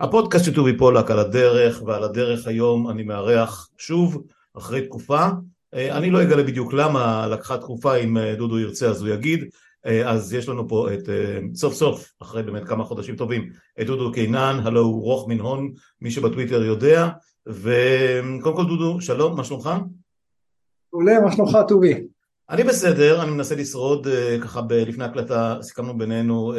הפודקאסט של טובי פולק על הדרך, ועל הדרך היום אני מארח שוב, אחרי תקופה. אה, אני לא אגלה בדיוק למה לקחה תקופה, אם אה, דודו ירצה אז הוא יגיד. אה, אז יש לנו פה את, סוף סוף, אחרי באמת כמה חודשים טובים, את דודו קינן, הלו הוא רוך מן הון, מי שבטוויטר יודע. וקודם כל דודו, שלום, מה שלומך? מעולה, מה שלומך טובי? אני בסדר, אני מנסה לשרוד, ככה לפני הקלטה סיכמנו בינינו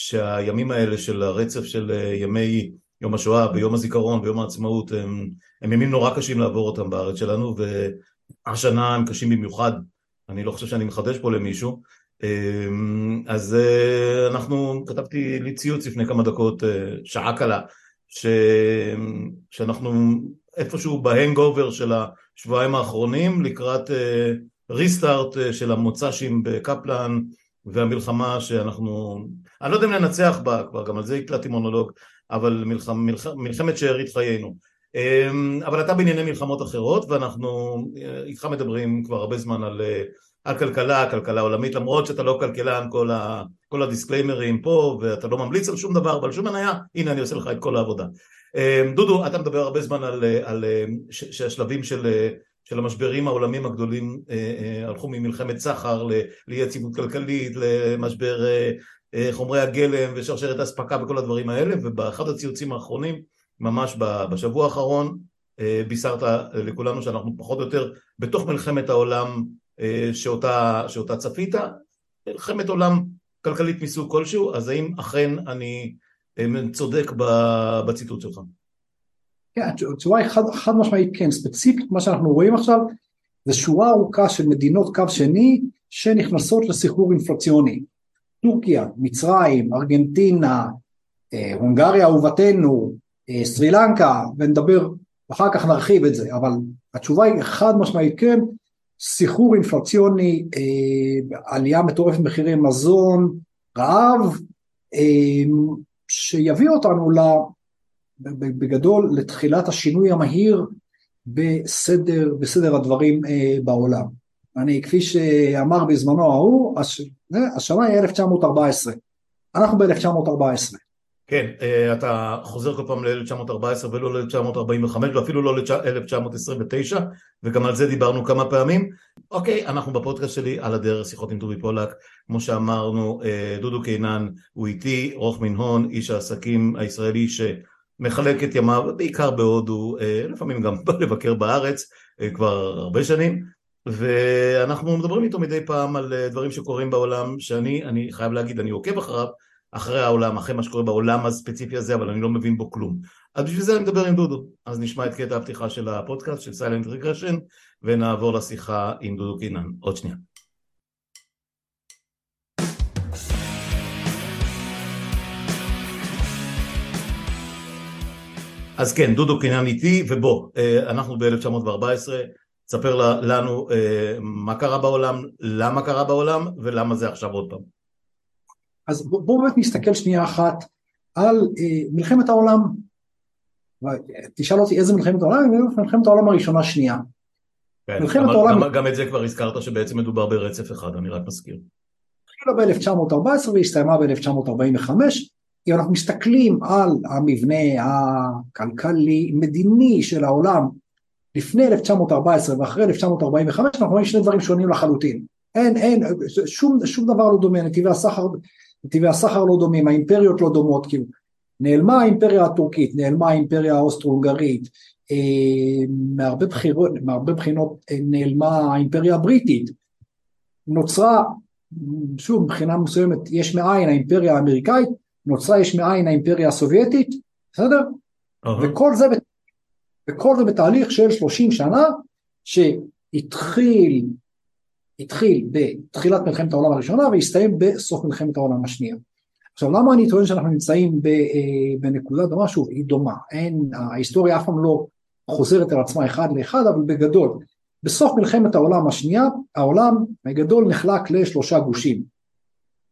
שהימים האלה של הרצף של אה, ימי יום השואה ויום הזיכרון ויום העצמאות הם, הם ימים נורא קשים לעבור אותם בארץ שלנו והשנה הם קשים במיוחד, אני לא חושב שאני מחדש פה למישהו. אמ, אז אה, אנחנו, כתבתי לי ציוץ לפני כמה דקות, אה, שעה קלה, ש... שאנחנו איפשהו בהנגובר של השבועיים האחרונים לקראת ריסטארט של המוצ"שים בקפלן והמלחמה שאנחנו, אני לא יודע אם ננצח בה כבר, גם על זה הקלטתי מונולוג, אבל מלח, מלח, מלחמת שארית חיינו. אמ, אבל אתה בענייני מלחמות אחרות, ואנחנו אה, איתך מדברים כבר הרבה זמן על, אה, על כלכלה, כלכלה עולמית, למרות שאתה לא כלכלן, כל, ה, כל הדיסקליימרים פה, ואתה לא ממליץ על שום דבר ועל שום מניה, הנה אני עושה לך את כל העבודה. אמ, דודו, אתה מדבר הרבה זמן על, אה, על שהשלבים של של המשברים העולמים הגדולים אה, אה, הלכו ממלחמת סחר לאי יציבות כלכלית, למשבר אה, חומרי הגלם ושרשרת האספקה וכל הדברים האלה ובאחד הציוצים האחרונים ממש בשבוע האחרון בישרת לכולנו שאנחנו פחות או יותר בתוך מלחמת העולם שאותה, שאותה צפית, מלחמת עולם כלכלית מסוג כלשהו, אז האם אכן אני צודק בציטוט שלך? כן, התשובה היא חד, חד משמעית כן, ספציפית מה שאנחנו רואים עכשיו זה שורה ארוכה של מדינות קו שני שנכנסות לסחרור אינפלציוני. טורקיה, מצרים, ארגנטינה, אה, הונגריה אהובתנו, אה, סרי לנקה, ונדבר, אחר כך נרחיב את זה, אבל התשובה היא חד משמעית כן, סחרור אינפלציוני, אה, עלייה מטורפת במחירי מזון, רעב, שיביא אותנו בגדול לתחילת השינוי המהיר בסדר, בסדר הדברים אה, בעולם. אני, כפי שאמר בזמנו ההוא, הש, השנה היא 1914, אנחנו ב-1914. כן, אה, אתה חוזר כל פעם ל-1914 ולא ל-1945 ואפילו לא ל-1929 וגם על זה דיברנו כמה פעמים. אוקיי, אנחנו בפודקאסט שלי על הדרך שיחות עם טובי פולק, כמו שאמרנו, אה, דודו קינן הוא איתי, רוך מנהון, איש העסקים הישראלי ש... מחלק את ימיו, בעיקר בהודו, אה, לפעמים גם בא לבקר בארץ אה, כבר הרבה שנים, ואנחנו מדברים איתו מדי פעם על אה, דברים שקורים בעולם, שאני אני חייב להגיד, אני עוקב אחריו, אחרי העולם, אחרי מה שקורה בעולם הספציפי הזה, אבל אני לא מבין בו כלום. אז בשביל זה אני מדבר עם דודו. אז נשמע את קטע הפתיחה של הפודקאסט של סיילנט רגרשן, ונעבור לשיחה עם דודו קינן. עוד שנייה. אז כן, דודו קניין איתי, ובוא, אה, אנחנו ב-1914, תספר לנו אה, מה קרה בעולם, למה קרה בעולם, ולמה זה עכשיו עוד פעם. אז בואו באמת נסתכל שנייה אחת על אה, מלחמת העולם. תשאל אותי איזה מלחמת העולם, מלחמת העולם הראשונה שנייה. כן, מלחמת גם, העולם... גם, גם את זה כבר הזכרת שבעצם מדובר ברצף אחד, אני רק מזכיר. התחילה ב-1914 והסתיימה ב-1945, אם אנחנו מסתכלים על המבנה הכלכלי-מדיני של העולם לפני 1914 ואחרי 1945, אנחנו רואים שני דברים שונים לחלוטין. אין, אין, שום, שום דבר לא דומה, נתיבי הסחר, נתיבי הסחר לא דומים, האימפריות לא דומות, כאילו. נעלמה האימפריה הטורקית, נעלמה האימפריה האוסטרו-הונגרית, אה, מהרבה, בחירות, מהרבה בחינות אה, נעלמה האימפריה הבריטית, נוצרה, שוב מבחינה מסוימת יש מאין האימפריה האמריקאית, נוצרה יש מאין האימפריה הסובייטית, בסדר? Uh-huh. וכל, זה, וכל זה בתהליך של 30 שנה שהתחיל התחיל בתחילת מלחמת העולם הראשונה והסתיים בסוף מלחמת העולם השנייה. עכשיו למה אני טוען שאנחנו נמצאים אה, בנקודה דומה? שוב, היא דומה, אין, ההיסטוריה אף פעם לא חוזרת על עצמה אחד לאחד, אבל בגדול, בסוף מלחמת העולם השנייה, העולם בגדול נחלק לשלושה גושים.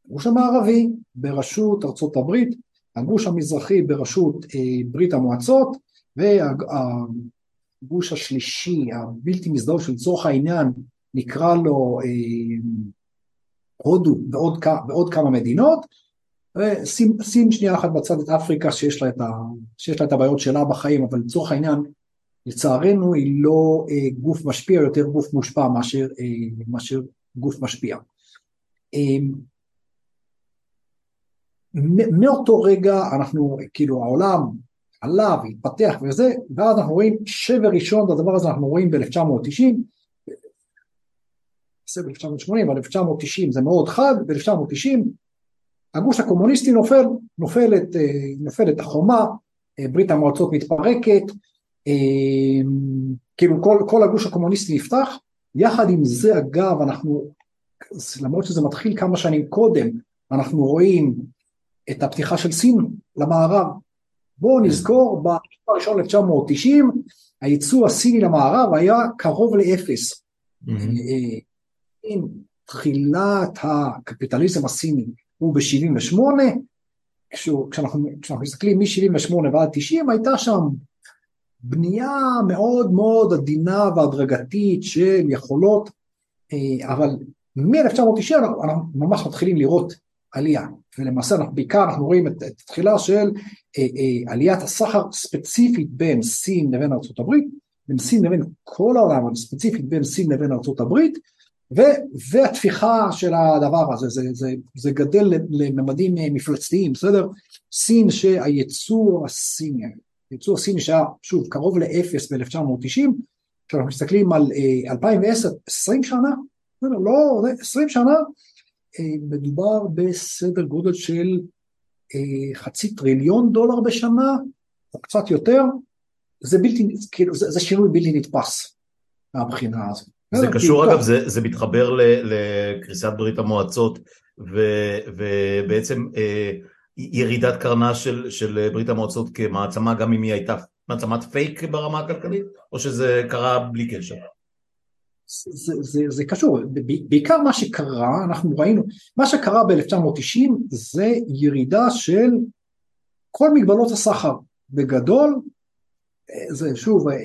הגוש המערבי בראשות ארצות הברית, הגוש המזרחי בראשות אה, ברית המועצות והגוש השלישי הבלתי מזדהות שלצורך העניין נקרא לו אה, הודו ועוד, ועוד כמה מדינות שים, שים שנייה אחת בצד את אפריקה שיש לה את, ה, שיש לה את הבעיות שלה בחיים, אבל לצורך העניין, לצערנו היא לא אה, גוף משפיע, יותר גוף מושפע מאשר, אה, מאשר גוף משפיע. אה, מאותו רגע אנחנו, כאילו העולם עלה והתפתח וזה, ואז אנחנו רואים שבר ראשון, את הדבר הזה אנחנו רואים ב-1990, ב-1980, אבל 1990 זה מאוד חד, ב-1990 הגוש הקומוניסטי נופל, נופלת, אה, נופלת החומה, אה, ברית המועצות מתפרקת, אה, כאילו כל, כל הגוש הקומוניסטי נפתח, יחד עם זה אגב אנחנו, למרות שזה מתחיל כמה שנים קודם, אנחנו רואים את הפתיחה של סין למערב. בואו נזכור, בשבוע הראשון 1990 הייצוא הסיני למערב היה קרוב לאפס. עם תחילת הקפיטליזם הסיני הוא ב-78, כשאנחנו, כשאנחנו מסתכלים מ-78 ועד 90 הייתה שם בנייה מאוד מאוד עדינה והדרגתית של יכולות, אה, אבל מ-1990 אנחנו, אנחנו ממש מתחילים לראות עלייה, ולמעשה אנחנו, בעיקר אנחנו רואים את, את התחילה של אה, אה, עליית הסחר ספציפית בין סין לבין ארה"ב, בין סין לבין כל העולם, אבל ספציפית בין סין לבין ארה"ב, והתפיחה של הדבר הזה, זה, זה, זה גדל לממדים מפלצתיים, בסדר? סין שהייצור הסיני, הייצור הסיני שהיה שוב קרוב לאפס ב-1990, כשאנחנו מסתכלים על 2010, אה, 20 שנה, לא, 20 שנה, אה, מדובר בסדר גודל של אה, חצי טריליון דולר בשנה, או קצת יותר, זה בלתי, כאילו, זה, זה שינוי בלתי נתפס מהבחינה הזאת. זה קשור אגב, זה, זה מתחבר לקריסת ברית המועצות ו, ובעצם אה, ירידת קרנה של, של ברית המועצות כמעצמה גם אם היא הייתה מעצמת פייק ברמה הכלכלית או שזה קרה בלי קשר? זה, זה, זה קשור, בעיקר מה שקרה, אנחנו ראינו, מה שקרה ב-1990 זה ירידה של כל מגבלות הסחר, בגדול, אה, זה שוב, אה,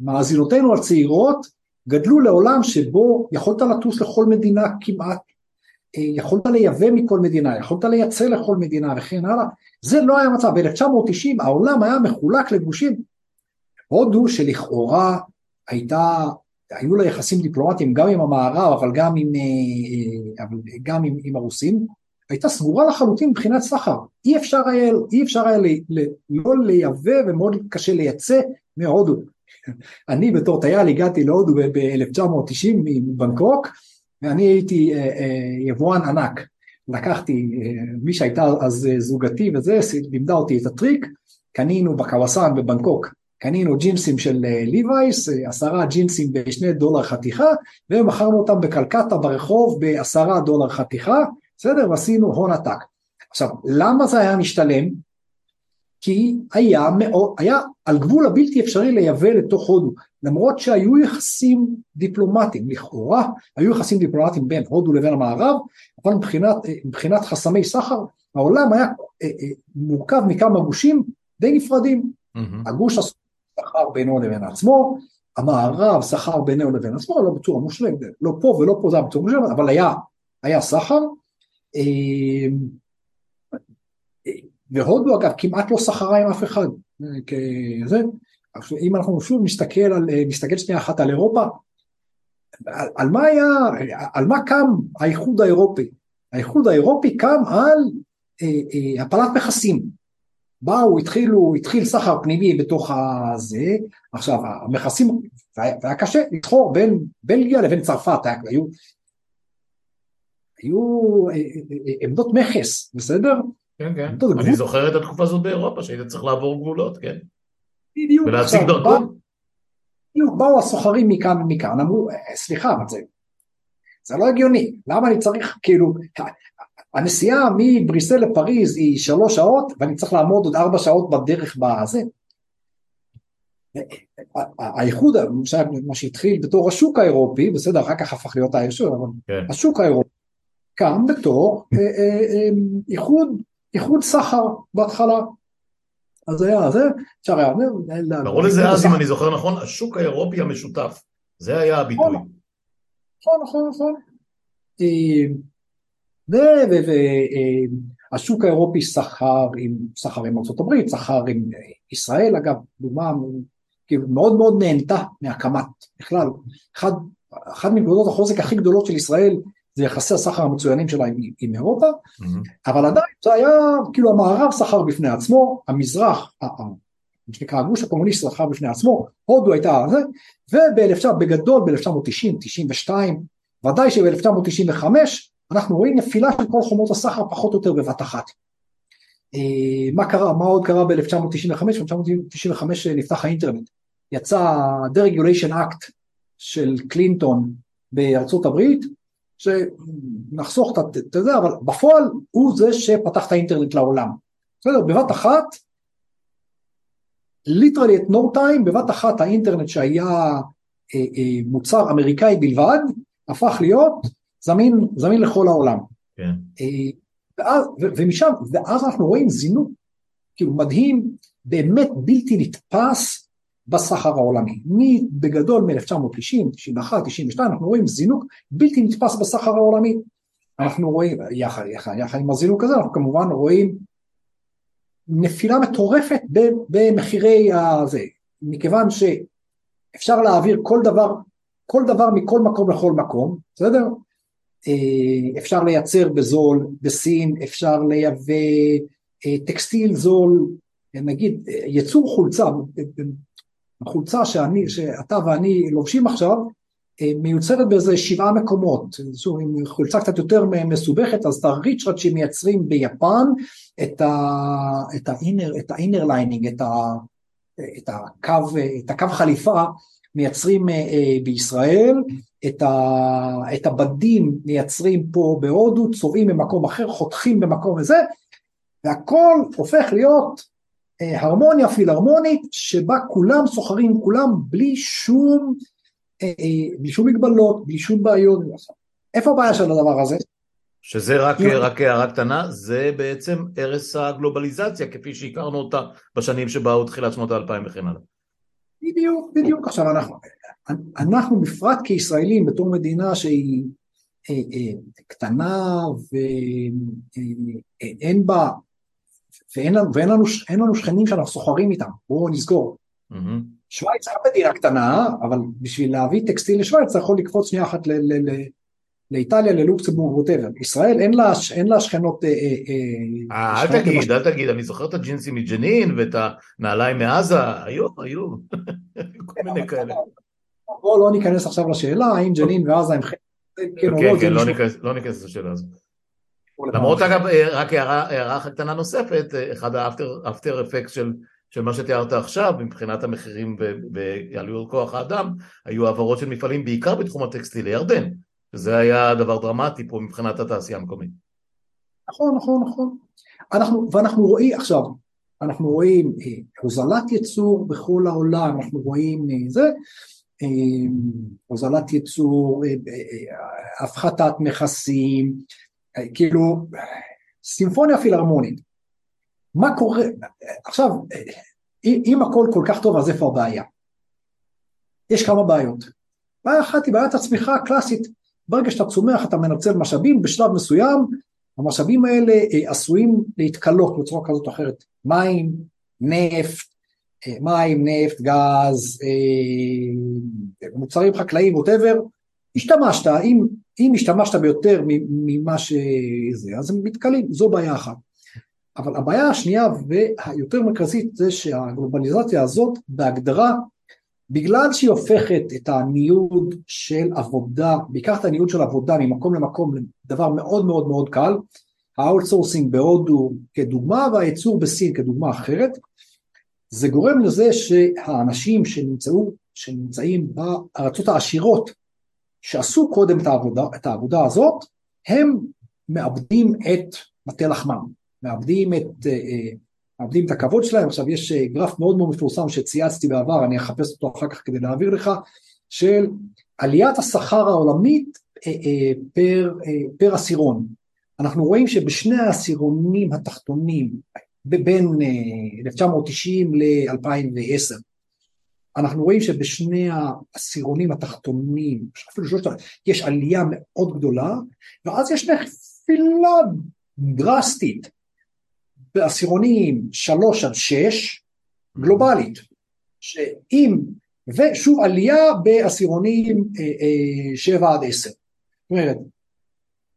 מאזינותינו הצעירות גדלו לעולם שבו יכולת לטוס לכל מדינה כמעט, אה, יכולת לייבא מכל מדינה, יכולת לייצא לכל מדינה וכן הלאה, זה לא היה מצב, ב-1990 העולם היה מחולק לגושים, הודו שלכאורה הייתה, היו לה יחסים דיפלומטיים גם עם המערב אבל גם עם, אה, אה, אבל גם עם, עם הרוסים, הייתה סגורה לחלוטין מבחינת סחר, אי אפשר היה, אי אפשר היה ל, ל, לא לייבא ומאוד קשה לייצא מהודו, אני בתור טייל הגעתי להודו ב-1990 מבנקוק, ואני הייתי אה, אה, יבואן ענק. לקחתי, אה, מי שהייתה אז זוגתי וזה, לימדה אותי את הטריק, קנינו בקוואסאן בבנקוק, קנינו ג'ינסים של Levi's, עשרה ג'ינסים בשני דולר חתיכה, ומכרנו אותם בקלקטה ברחוב בעשרה דולר חתיכה, בסדר? ועשינו הון עתק. עכשיו, למה זה היה משתלם? כי היה, מאוד, היה על גבול הבלתי אפשרי לייבא לתוך הודו, למרות שהיו יחסים דיפלומטיים, לכאורה היו יחסים דיפלומטיים בין הודו לבין המערב, אבל מבחינת, מבחינת חסמי סחר, העולם היה אה, אה, מורכב מכמה גושים די נפרדים. Mm-hmm. הגוש סחר בינו לבין עצמו, המערב סחר בינו לבין עצמו, לא בצורה מושלמת, לא פה ולא פה זה היה בצורה מושלמת, אבל היה, היה סחר. אה, והודו אגב כמעט לא סחרה עם אף אחד, כזה, אם אנחנו שוב נסתכל על, נסתכל שנייה אחת על אירופה, על, על מה היה, על מה קם האיחוד האירופי? האיחוד האירופי קם על אה, אה, הפלת מכסים. באו, התחילו, התחיל סחר פנימי בתוך הזה, עכשיו המכסים, והיה קשה לבחור בין בלגיה לבין צרפת, היו, היו אה, אה, אה, עמדות מכס, בסדר? כן, כן. אני זוכר את התקופה הזאת באירופה, שהיית צריך לעבור גבולות, כן. בדיוק. ולהציג דרכון. בדיוק, באו הסוחרים מכאן ומכאן, אמרו, סליחה, אבל זה, זה לא הגיוני, למה אני צריך, כאילו, הנסיעה מבריסל לפריז היא שלוש שעות, ואני צריך לעמוד עוד ארבע שעות בדרך בזה. האיחוד, מה שהתחיל בתור השוק האירופי, בסדר, אחר כך הפך להיות האישור, אבל כן. השוק האירופי קם בתור אה, אה, איחוד איחוד סחר בהתחלה. אז היה זה, אפשר היה... קראו לזה אז, אם אני זוכר נכון, השוק האירופי המשותף. זה היה הביטוי. נכון, נכון, נכון. נכון. אה. אה, האירופי סחר עם, סחר עם ארה"ב, סחר עם ישראל, אגב, דוגמה כאילו מאוד מאוד נהנתה מהקמת, בכלל, אחד, אחת מנקודות החוזק הכי גדולות של ישראל זה יחסי הסחר המצוינים שלה עם, עם אירופה, mm-hmm. אבל עדיין זה היה, כאילו המערב סחר בפני עצמו, המזרח, מה שנקרא הגוש הקומוניסט סחר בפני עצמו, הודו הייתה זה, ובגדול ב-1990, 92, ודאי שב-1995 אנחנו רואים נפילה של כל חומות הסחר פחות או יותר בבת אחת. אה, מה קרה, מה עוד קרה ב-1995? ב-1995 נפתח האינטרנט, יצא ה-Deregulation Act של קלינטון בארצות הברית, שנחסוך את זה, אבל בפועל הוא זה שפתח את האינטרנט לעולם. בסדר, בבת אחת, ליטרלי את נו טיים, בבת אחת האינטרנט שהיה אה, אה, מוצר אמריקאי בלבד, הפך להיות זמין, זמין לכל העולם. כן. אה, ואז, ו, ומשם, ואז אנחנו רואים זינוק, כאילו מדהים, באמת בלתי נתפס בסחר העולמי. בגדול מ-1990, 91, 92, אנחנו רואים זינוק בלתי נתפס בסחר העולמי. אנחנו רואים, יחד, יחד, יחד עם הזינוק הזה, אנחנו כמובן רואים נפילה מטורפת במחירי הזה, מכיוון שאפשר להעביר כל דבר, כל דבר מכל מקום לכל מקום, בסדר? אה, אפשר לייצר בזול בסין, אפשר לייבא אה, טקסטיל זול, נגיד ייצור חולצה, החולצה שאני, שאתה ואני לובשים עכשיו, אה, מיוצרת באיזה שבעה מקומות, אם חולצה קצת יותר מסובכת, אז את הריצ'רץ' שמייצרים ביפן, את, ה inner lining, את, ה, את, הקו, את הקו חליפה, מייצרים בישראל, את, ה, את הבדים מייצרים פה בהודו, צובעים במקום אחר, חותכים במקום הזה, והכל הופך להיות אה, הרמוניה פילהרמונית שבה כולם סוחרים כולם בלי שום, אה, אה, בלי שום מגבלות, בלי שום בעיות. איפה הבעיה של הדבר הזה? שזה רק, רק הערה קטנה, זה בעצם הרס הגלובליזציה כפי שהכרנו אותה בשנים שבאו תחילת שנות האלפיים וכן הלאה. בדיוק, בדיוק. עכשיו אנחנו, אנחנו בפרט כישראלים בתור מדינה שהיא אה, אה, קטנה ואין אה, בה, ואין ואין לנו, לנו שכנים שאנחנו סוחרים איתם, בואו נזכור. Mm-hmm. שווייץ היא מדינה קטנה, אבל בשביל להביא טקסטיל לשווייץ אתה יכול לקפוץ שנייה אחת ל, ל, ל, לאיטליה, ללוקסמבורג, ווטאבר. ישראל אין לה, אין לה שכנות... אה, אה, אל תגיד, אל תגיד, אני זוכר את הג'ינסים מג'נין ואת הנעליים מעזה, היו, היו, כל מיני כאלה. בואו לא ניכנס עכשיו לשאלה האם ג'נין ועזה הם חלק, כן או לא, כן, לא, לא ניכנס לשאלה הזו. למרות אגב, רק הערה אחת קטנה נוספת, אחד האפטר אפקט של של מה שתיארת עכשיו מבחינת המחירים ועלויות כוח האדם, היו העברות של מפעלים בעיקר בתחום הטקסטיל לירדן, שזה היה דבר דרמטי פה מבחינת התעשייה המקומית. נכון, נכון, נכון. אנחנו, ואנחנו רואים עכשיו, אנחנו רואים אה, הוזלת ייצור בכל העולם, אנחנו רואים אה, זה, אה, הוזלת ייצור, אה, אה, הפחתת מכסים, כאילו סימפוניה פילהרמונית. מה קורה, עכשיו, אם הכל כל כך טוב אז איפה הבעיה? יש כמה בעיות. בעיה אחת היא בעיית הצמיחה הקלאסית. ברגע שאתה צומח אתה מנצל משאבים, בשלב מסוים המשאבים האלה עשויים להתקלות בצורה כזאת או אחרת. מים, נפט, מים, נפט, גז, אה, מוצרים חקלאיים, whatever, השתמשת, אם, אם השתמשת ביותר ממה שזה, אז הם מתכלים, זו בעיה אחת. אבל הבעיה השנייה והיותר מרכזית זה שהגלובליזציה הזאת בהגדרה, בגלל שהיא הופכת את הניוד של עבודה, בעיקר את הניוד של עבודה ממקום למקום לדבר מאוד מאוד מאוד קל, ה outsourcing בהודו כדוגמה והייצור בסין כדוגמה אחרת, זה גורם לזה שהאנשים שנמצאו, שנמצאים בארצות העשירות, שעשו קודם את העבודה, את העבודה הזאת, הם מאבדים את מטה לחמם, מאבדים את, אה, מאבדים את הכבוד שלהם. עכשיו יש אה, גרף מאוד מאוד מפורסם שצייצתי בעבר, אני אחפש אותו אחר כך כדי להעביר לך, של עליית השכר העולמית אה, פר, פר עשירון. אנחנו רואים שבשני העשירונים התחתונים, בין 1990 ל-2010. אנחנו רואים שבשני העשירונים התחתונים, אפילו שלושת, יש עלייה מאוד גדולה, ואז יש נפילה דרסטית בעשירונים 3 עד 6 גלובלית, שאם, ושוב עלייה בעשירונים 7 עד 10. זאת אומרת,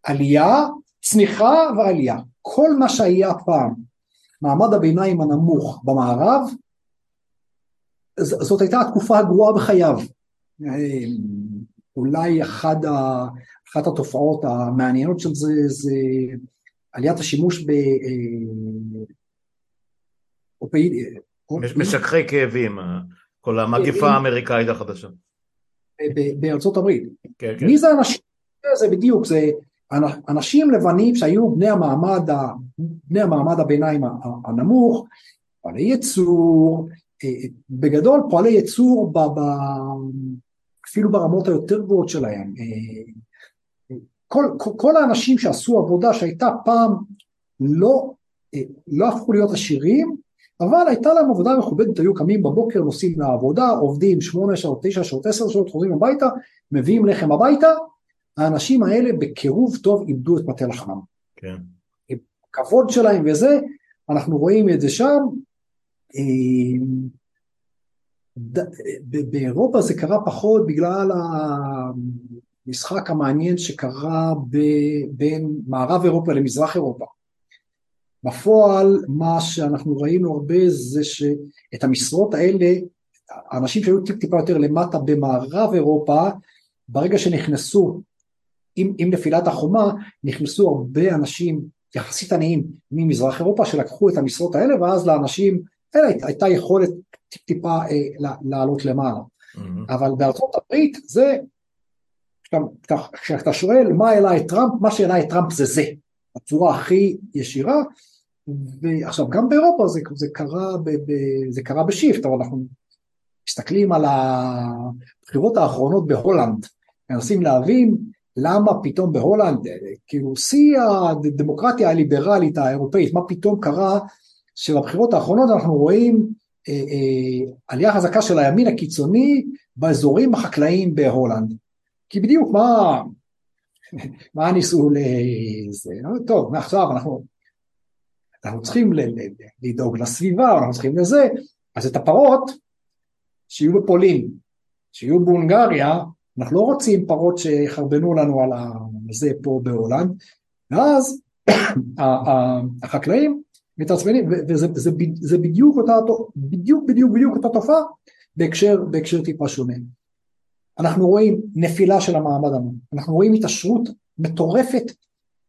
עלייה, צניחה ועלייה. כל מה שהיה פעם מעמד הביניים הנמוך במערב, זאת הייתה התקופה הגרועה בחייו. אולי אחד ה, אחת התופעות המעניינות של זה זה עליית השימוש ב... אה, משככי כאבים, כל המגיפה האמריקאית החדשה. בארצות הברית. כן, כן. מי זה אנשים? זה בדיוק, זה אנשים לבנים שהיו בני המעמד, בני המעמד הביניים הנמוך, פועלי ייצור, אה, בגדול פועלי ייצור ב, ב, אפילו ברמות היותר גבוהות שלהם. אה, כל, כל, כל האנשים שעשו עבודה שהייתה פעם לא, אה, לא הפכו להיות עשירים, אבל הייתה להם עבודה מכובדת, היו קמים בבוקר, נוסעים לעבודה, עובדים שמונה שעות, תשע שעות, עשר שעות, חוזרים הביתה, מביאים לחם הביתה, האנשים האלה בקירוב טוב איבדו את מטה לחמם. כן. כבוד שלהם וזה, אנחנו רואים את זה שם. אה, באירופה זה קרה פחות בגלל המשחק המעניין שקרה בין מערב אירופה למזרח אירופה. בפועל מה שאנחנו ראינו הרבה זה שאת המשרות האלה, האנשים שהיו טיפ טיפה יותר למטה במערב אירופה, ברגע שנכנסו עם, עם נפילת החומה נכנסו הרבה אנשים יחסית עניים ממזרח אירופה שלקחו את המשרות האלה ואז לאנשים האלה הייתה יכולת טיפ טיפה אה, לעלות למעלה. Mm-hmm. אבל בארצות הברית זה, כשאתה שואל מה העלה את טראמפ, מה שהעלה את טראמפ זה זה, בצורה הכי ישירה, ועכשיו גם באירופה זה, זה, קרה, ב, ב, זה קרה ב shift, אבל אנחנו מסתכלים על הבחירות האחרונות בהולנד, מנסים להבין למה פתאום בהולנד, כאילו שיא הדמוקרטיה הליברלית האירופאית, מה פתאום קרה שבבחירות האחרונות אנחנו רואים אה, אה, עלייה חזקה של הימין הקיצוני באזורים החקלאיים בהולנד. כי בדיוק מה, מה ניסו לזה, טוב מעכשיו אנחנו, אנחנו צריכים לדאוג לסביבה, אנחנו צריכים לזה, אז את הפרות שיהיו בפולין, שיהיו בהונגריה, אנחנו לא רוצים פרות שיחרבנו לנו על זה פה בהולנד, ואז החקלאים מתעצבנים, וזה זה, זה בדיוק אותה, בדיוק בדיוק בדיוק אותה תופעה בהקשר, בהקשר טיפה שונה. אנחנו רואים נפילה של המעמד הנמוך, אנחנו רואים התעשרות מטורפת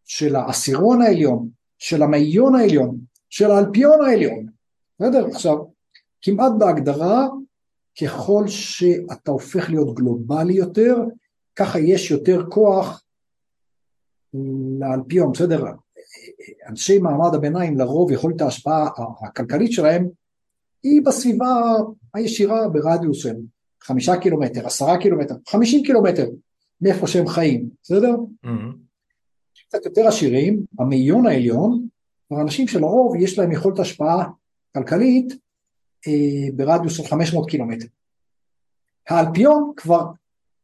של העשירון העליון, של המאיון העליון, של האלפיון העליון, בסדר? עכשיו, כמעט בהגדרה ככל שאתה הופך להיות גלובלי יותר, ככה יש יותר כוח לאלפיון, בסדר? אנשי מעמד הביניים לרוב יכולת ההשפעה הכלכלית שלהם היא בסביבה הישירה ברדיוס של חמישה קילומטר, עשרה קילומטר, חמישים קילומטר מאיפה שהם חיים, בסדר? קצת יותר עשירים, המאיון העליון, אנשים שלרוב יש להם יכולת השפעה כלכלית אה, ברדיוס של 500 קילומטר. האלפיון כבר,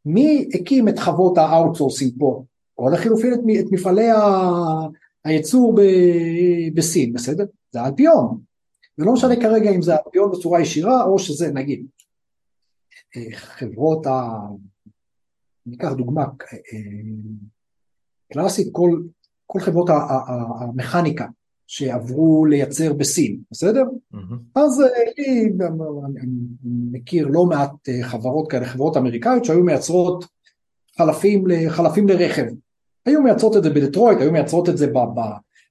מי הקים את חוות ה outsourcing פה? או לחילופין את, את מפעלי הייצור ב, בסין, בסדר? זה האלפיון. ולא משנה כרגע אם זה האלפיון בצורה ישירה או שזה נגיד אה, חברות ה... ניקח דוגמה אה, קלאסית, כל, כל חברות המכניקה שעברו לייצר בסין, בסדר? Mm-hmm. אז אני, אה, אני מכיר לא מעט אה, חברות כאלה, חברות אמריקאיות שהיו מייצרות חלפים, חלפים לרכב. היו מייצרות את זה בדטרויט, היו מייצרות את זה ב, ב,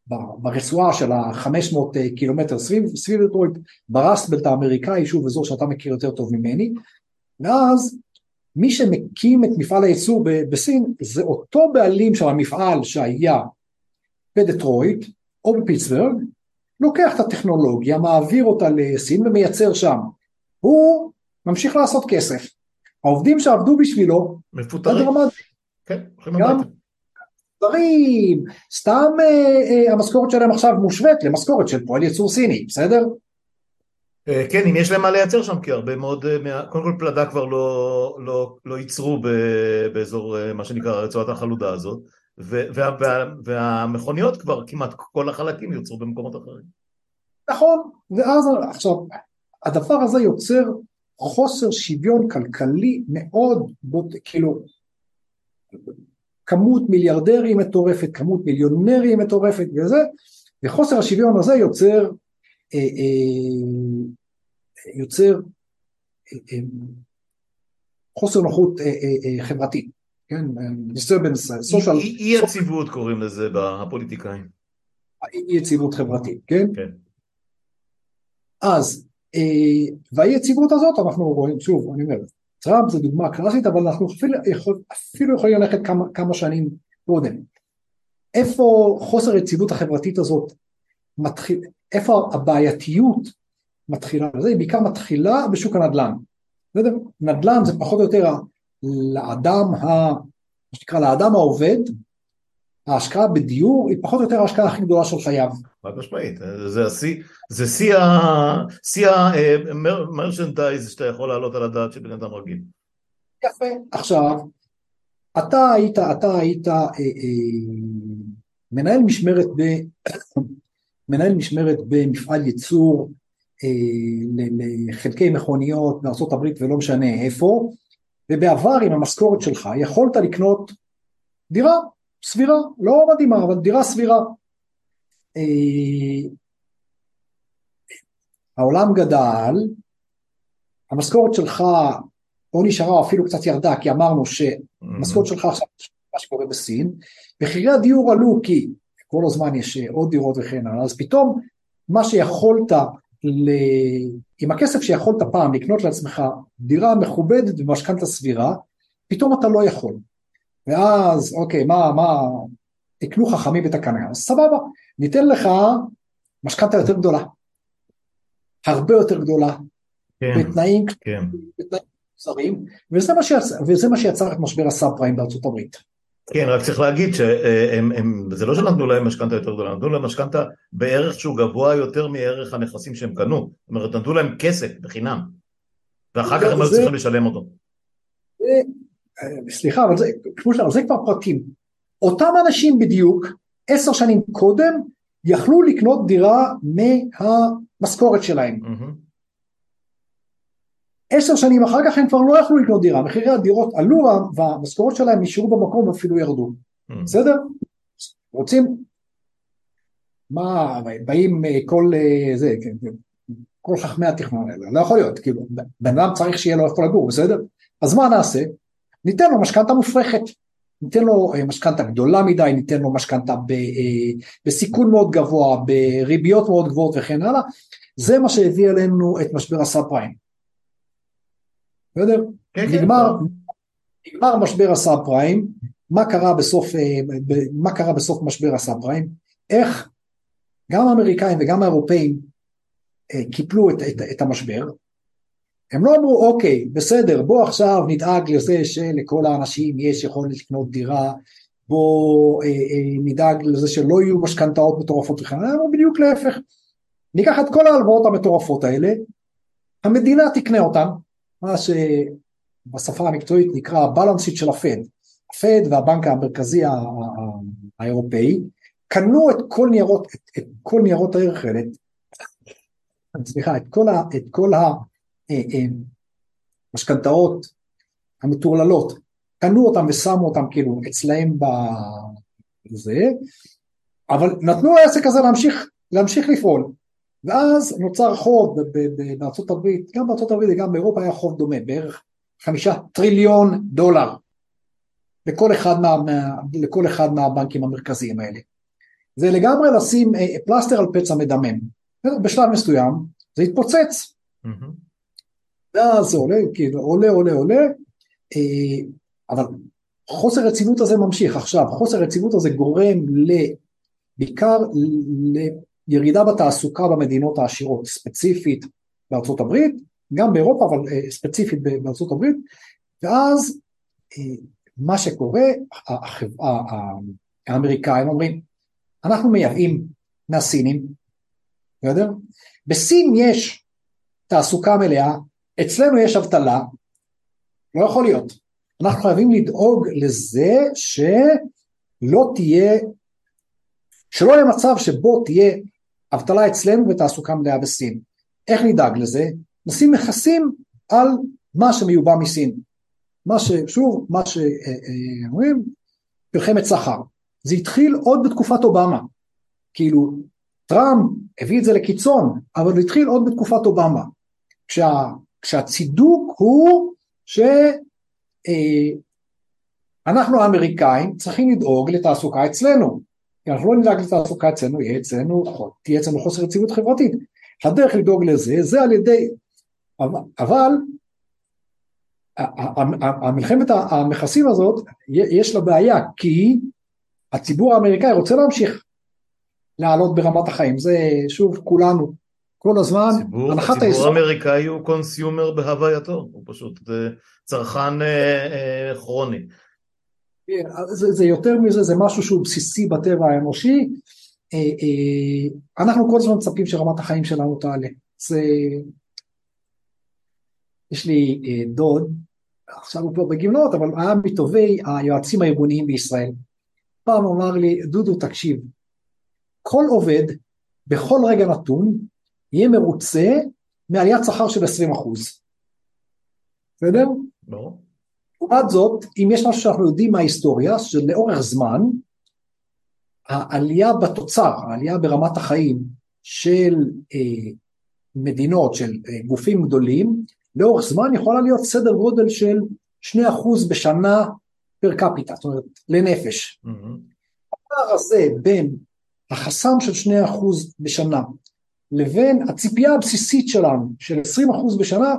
ב, ברצועה של ה-500 אה, קילומטר סביב, סביב דטרויט, ברסטבלט האמריקאי, שוב אזור שאתה מכיר יותר טוב ממני, ואז מי שמקים את מפעל הייצור בסין זה אותו בעלים של המפעל שהיה בדטרויט, או בפיטסבורג, לוקח את הטכנולוגיה, מעביר אותה לסין ומייצר שם. הוא ממשיך לעשות כסף. העובדים שעבדו בשבילו, מפוטרים. כן, גם דברים, סתם אה, אה, המשכורת שלהם עכשיו מושווית למשכורת של פועל ייצור סיני, בסדר? אה, כן, אם יש להם מה לייצר שם, כי הרבה מאוד, אה, קודם כל פלדה כבר לא, לא, לא ייצרו באזור אה, מה שנקרא רצועת החלודה הזאת, וה, וה, והמכוניות כבר כמעט כל החלקים יוצרו במקומות אחרים. נכון, ואז עכשיו, הדבר הזה יוצר חוסר שוויון כלכלי מאוד, כאילו, כמות מיליארדרים מטורפת, כמות מיליונרים מטורפת וזה, וחוסר השוויון הזה יוצר, אה, אה, יוצר אה, חוסר נוחות חברתית, כן, disturbance, social... אי יציבות קוראים לזה בפוליטיקאים. אי יציבות חברתית, כן? כן. אז, והאי יציבות הזאת אנחנו רואים, שוב, אני אומר, טראמפ זה דוגמה קלאסית, אבל אנחנו אפילו, יכול, אפילו יכולים ללכת כמה, כמה שנים קודם. איפה חוסר היציבות החברתית הזאת מתחיל, איפה הבעייתיות מתחילה, זה בעיקר מתחילה בשוק הנדל"ן. נדל"ן זה פחות או יותר לאדם, ה, מה שנקרא לאדם העובד, ההשקעה בדיור היא פחות או יותר ההשקעה הכי גדולה של חייו. חד משמעית, זה השיא, זה שיא המרשנדייז שאתה יכול להעלות על הדעת של בן אדם רגיל. יפה, עכשיו, אתה היית, אתה היית אה, אה, מנהל משמרת ב... מנהל משמרת במפעל ייצור אה, לחלקי מכוניות הברית ולא משנה איפה, ובעבר עם המשכורת שלך יכולת לקנות דירה סבירה, לא מדהימה, אבל דירה סבירה. אה, העולם גדל, המשכורת שלך או נשארה או אפילו קצת ירדה, כי אמרנו שהמשכורת שלך עכשיו, מה שקורה בסין, מחירי הדיור עלו כי כל הזמן יש עוד דירות וכן הלאה, אז פתאום מה שיכולת, ל... עם הכסף שיכולת פעם לקנות לעצמך דירה מכובדת במשכנתה סבירה, פתאום אתה לא יכול. ואז, אוקיי, מה, מה, תקנו חכמים בתקנה, אז סבבה, ניתן לך משכנתה יותר גדולה, הרבה יותר גדולה, כן, בתנאים כן. קצרים, וזה, וזה מה שיצר את משבר הסאב פריים בארצות הברית. כן, רק צריך להגיד שזה לא שנתנו להם משכנתה יותר גדולה, נתנו להם משכנתה בערך שהוא גבוה יותר מערך הנכסים שהם קנו, זאת אומרת נתנו להם כסף בחינם, ואחר כך הם היו צריכים לשלם אותו. סליחה, אבל זה, זה כבר פרטים. אותם אנשים בדיוק, עשר שנים קודם, יכלו לקנות דירה מהמשכורת שלהם. עשר שנים אחר כך הם כבר לא יכלו לקנות דירה, מחירי הדירות עלו והמשכורות שלהם נשארו במקום ואפילו ירדו. בסדר? רוצים? מה, באים אה, כל אה, זה, כן, כן, כל חכמי התכנון האלה, לא יכול להיות, כאילו, בן אדם צריך שיהיה לו איפה לגור, בסדר? אז מה נעשה? ניתן לו משכנתה מופרכת, ניתן לו אה, משכנתה גדולה מדי, ניתן לו משכנתה בסיכון מאוד גבוה, בריביות מאוד גבוהות וכן הלאה, זה מה שהביא עלינו את משבר הסאב פריים. בסדר? כן, כן. נגמר, נגמר משבר הסאב פריים, מה קרה בסוף, אה, מה קרה בסוף משבר הסאב פריים? איך גם האמריקאים וגם האירופאים קיפלו את, את, את המשבר, הם לא אמרו אוקיי בסדר בוא עכשיו נדאג לזה שלכל האנשים יש יכולת לקנות דירה בוא אה, אה, נדאג לזה שלא יהיו משכנתאות מטורפות וכן הלאה, אמרו בדיוק להפך ניקח את כל ההלוואות המטורפות האלה המדינה תקנה אותן מה שבשפה המקצועית נקרא הבלנסיט של הפד הפד והבנק המרכזי האירופאי קנו את כל ניירות, את, את כל ניירות הערך האלה, סליחה, את כל, ה, את כל ה, המשכנתאות המטורללות, קנו אותם ושמו אותם כאילו אצלהם בזה, אבל נתנו לעסק הזה להמשיך, להמשיך לפעול, ואז נוצר חוב בארצות הברית, גם בארצות הברית וגם באירופה היה חוב דומה, בערך חמישה טריליון דולר לכל אחד, מה, לכל אחד מהבנקים המרכזיים האלה. זה לגמרי לשים אה, פלסטר על פצע מדמם. בשלב מסוים זה התפוצץ. Mm-hmm. ואז זה עולה, כאילו עולה עולה עולה, אה, אבל חוסר רצינות הזה ממשיך. עכשיו, חוסר רצינות הזה גורם ל... בעיקר לירידה בתעסוקה במדינות העשירות, ספציפית בארצות הברית, גם באירופה, אבל אה, ספציפית בארצות הברית, ואז אה, מה שקורה, האמריקאים אומרים, אנחנו מייבאים מהסינים, בסדר? בסין יש תעסוקה מלאה, אצלנו יש אבטלה, לא יכול להיות. אנחנו חייבים לדאוג לזה שלא תהיה, שלא יהיה מצב שבו תהיה אבטלה אצלנו ותעסוקה מלאה בסין. איך נדאג לזה? נשים מכסים על מה שמיובא מסין. מה ש... שוב, מה שאומרים, מלחמת סחר. זה התחיל עוד בתקופת אובמה. כאילו, טראמפ הביא את זה לקיצון, אבל זה התחיל עוד בתקופת אובמה. כשה, כשהצידוק הוא שאנחנו אה, האמריקאים צריכים לדאוג לתעסוקה אצלנו. אנחנו לא נדאג לתעסוקה אצלנו, יהיה אצלנו, תהיה אצלנו חוסר יציבות חברתית. הדרך לדאוג לזה זה על ידי, אבל המלחמת המכסים הזאת יש לה בעיה כי הציבור האמריקאי רוצה להמשיך לעלות ברמת החיים, זה שוב כולנו כל הזמן, הציבור, הציבור האמריקאי הוא קונסיומר בהווייתו, הוא פשוט צרכן אה, אה, כרוני. זה, זה יותר מזה, זה משהו שהוא בסיסי בטבע האנושי, אה, אה, אנחנו כל הזמן מצפים שרמת החיים שלנו תעלה. זה... יש לי אה, דוד, עכשיו הוא פה בגמלאות, אבל היה מטובי היועצים הארגוניים בישראל. פעם אמר לי, דודו תקשיב, כל עובד בכל רגע נתון יהיה מרוצה מעליית שכר של 20 אחוז. בסדר? ברור. לעומת זאת, אם יש משהו שאנחנו יודעים מההיסטוריה, שלאורך זמן, העלייה בתוצר, העלייה ברמת החיים של אה, מדינות, של אה, גופים גדולים, לאורך זמן יכולה להיות סדר גודל של 2% בשנה פר קפיטה, זאת אומרת, לנפש. Mm-hmm. הפער הזה בין החסם של 2% בשנה לבין הציפייה הבסיסית שלנו של 20% בשנה,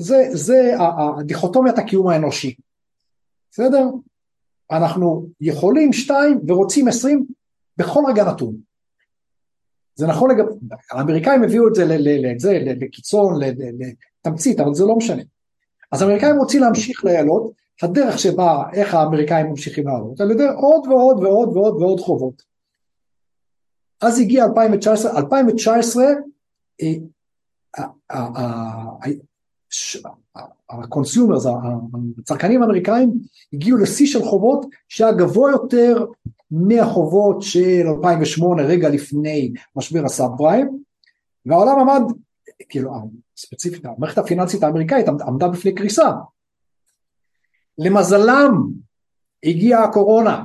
זה, זה הדיכוטומיית הקיום האנושי. בסדר? אנחנו יכולים שתיים ורוצים עשרים בכל רגע נתון. זה נכון לגבי, האמריקאים הביאו את זה, לזה, לקיצון, לתמצית, אבל זה לא משנה. אז האמריקאים רוצים להמשיך לעלות, הדרך שבה, איך האמריקאים ממשיכים לעלות, על ידי עוד ועוד ועוד ועוד ועוד חובות. אז הגיע 2019, 2019 ה consumers, הצרכנים האמריקאים הגיעו לשיא של חובות שהיה גבוה יותר מהחובות של 2008 רגע לפני משבר הסאב פריים והעולם עמד, כאילו ספציפית המערכת הפיננסית האמריקאית עמדה בפני קריסה. למזלם הגיעה הקורונה.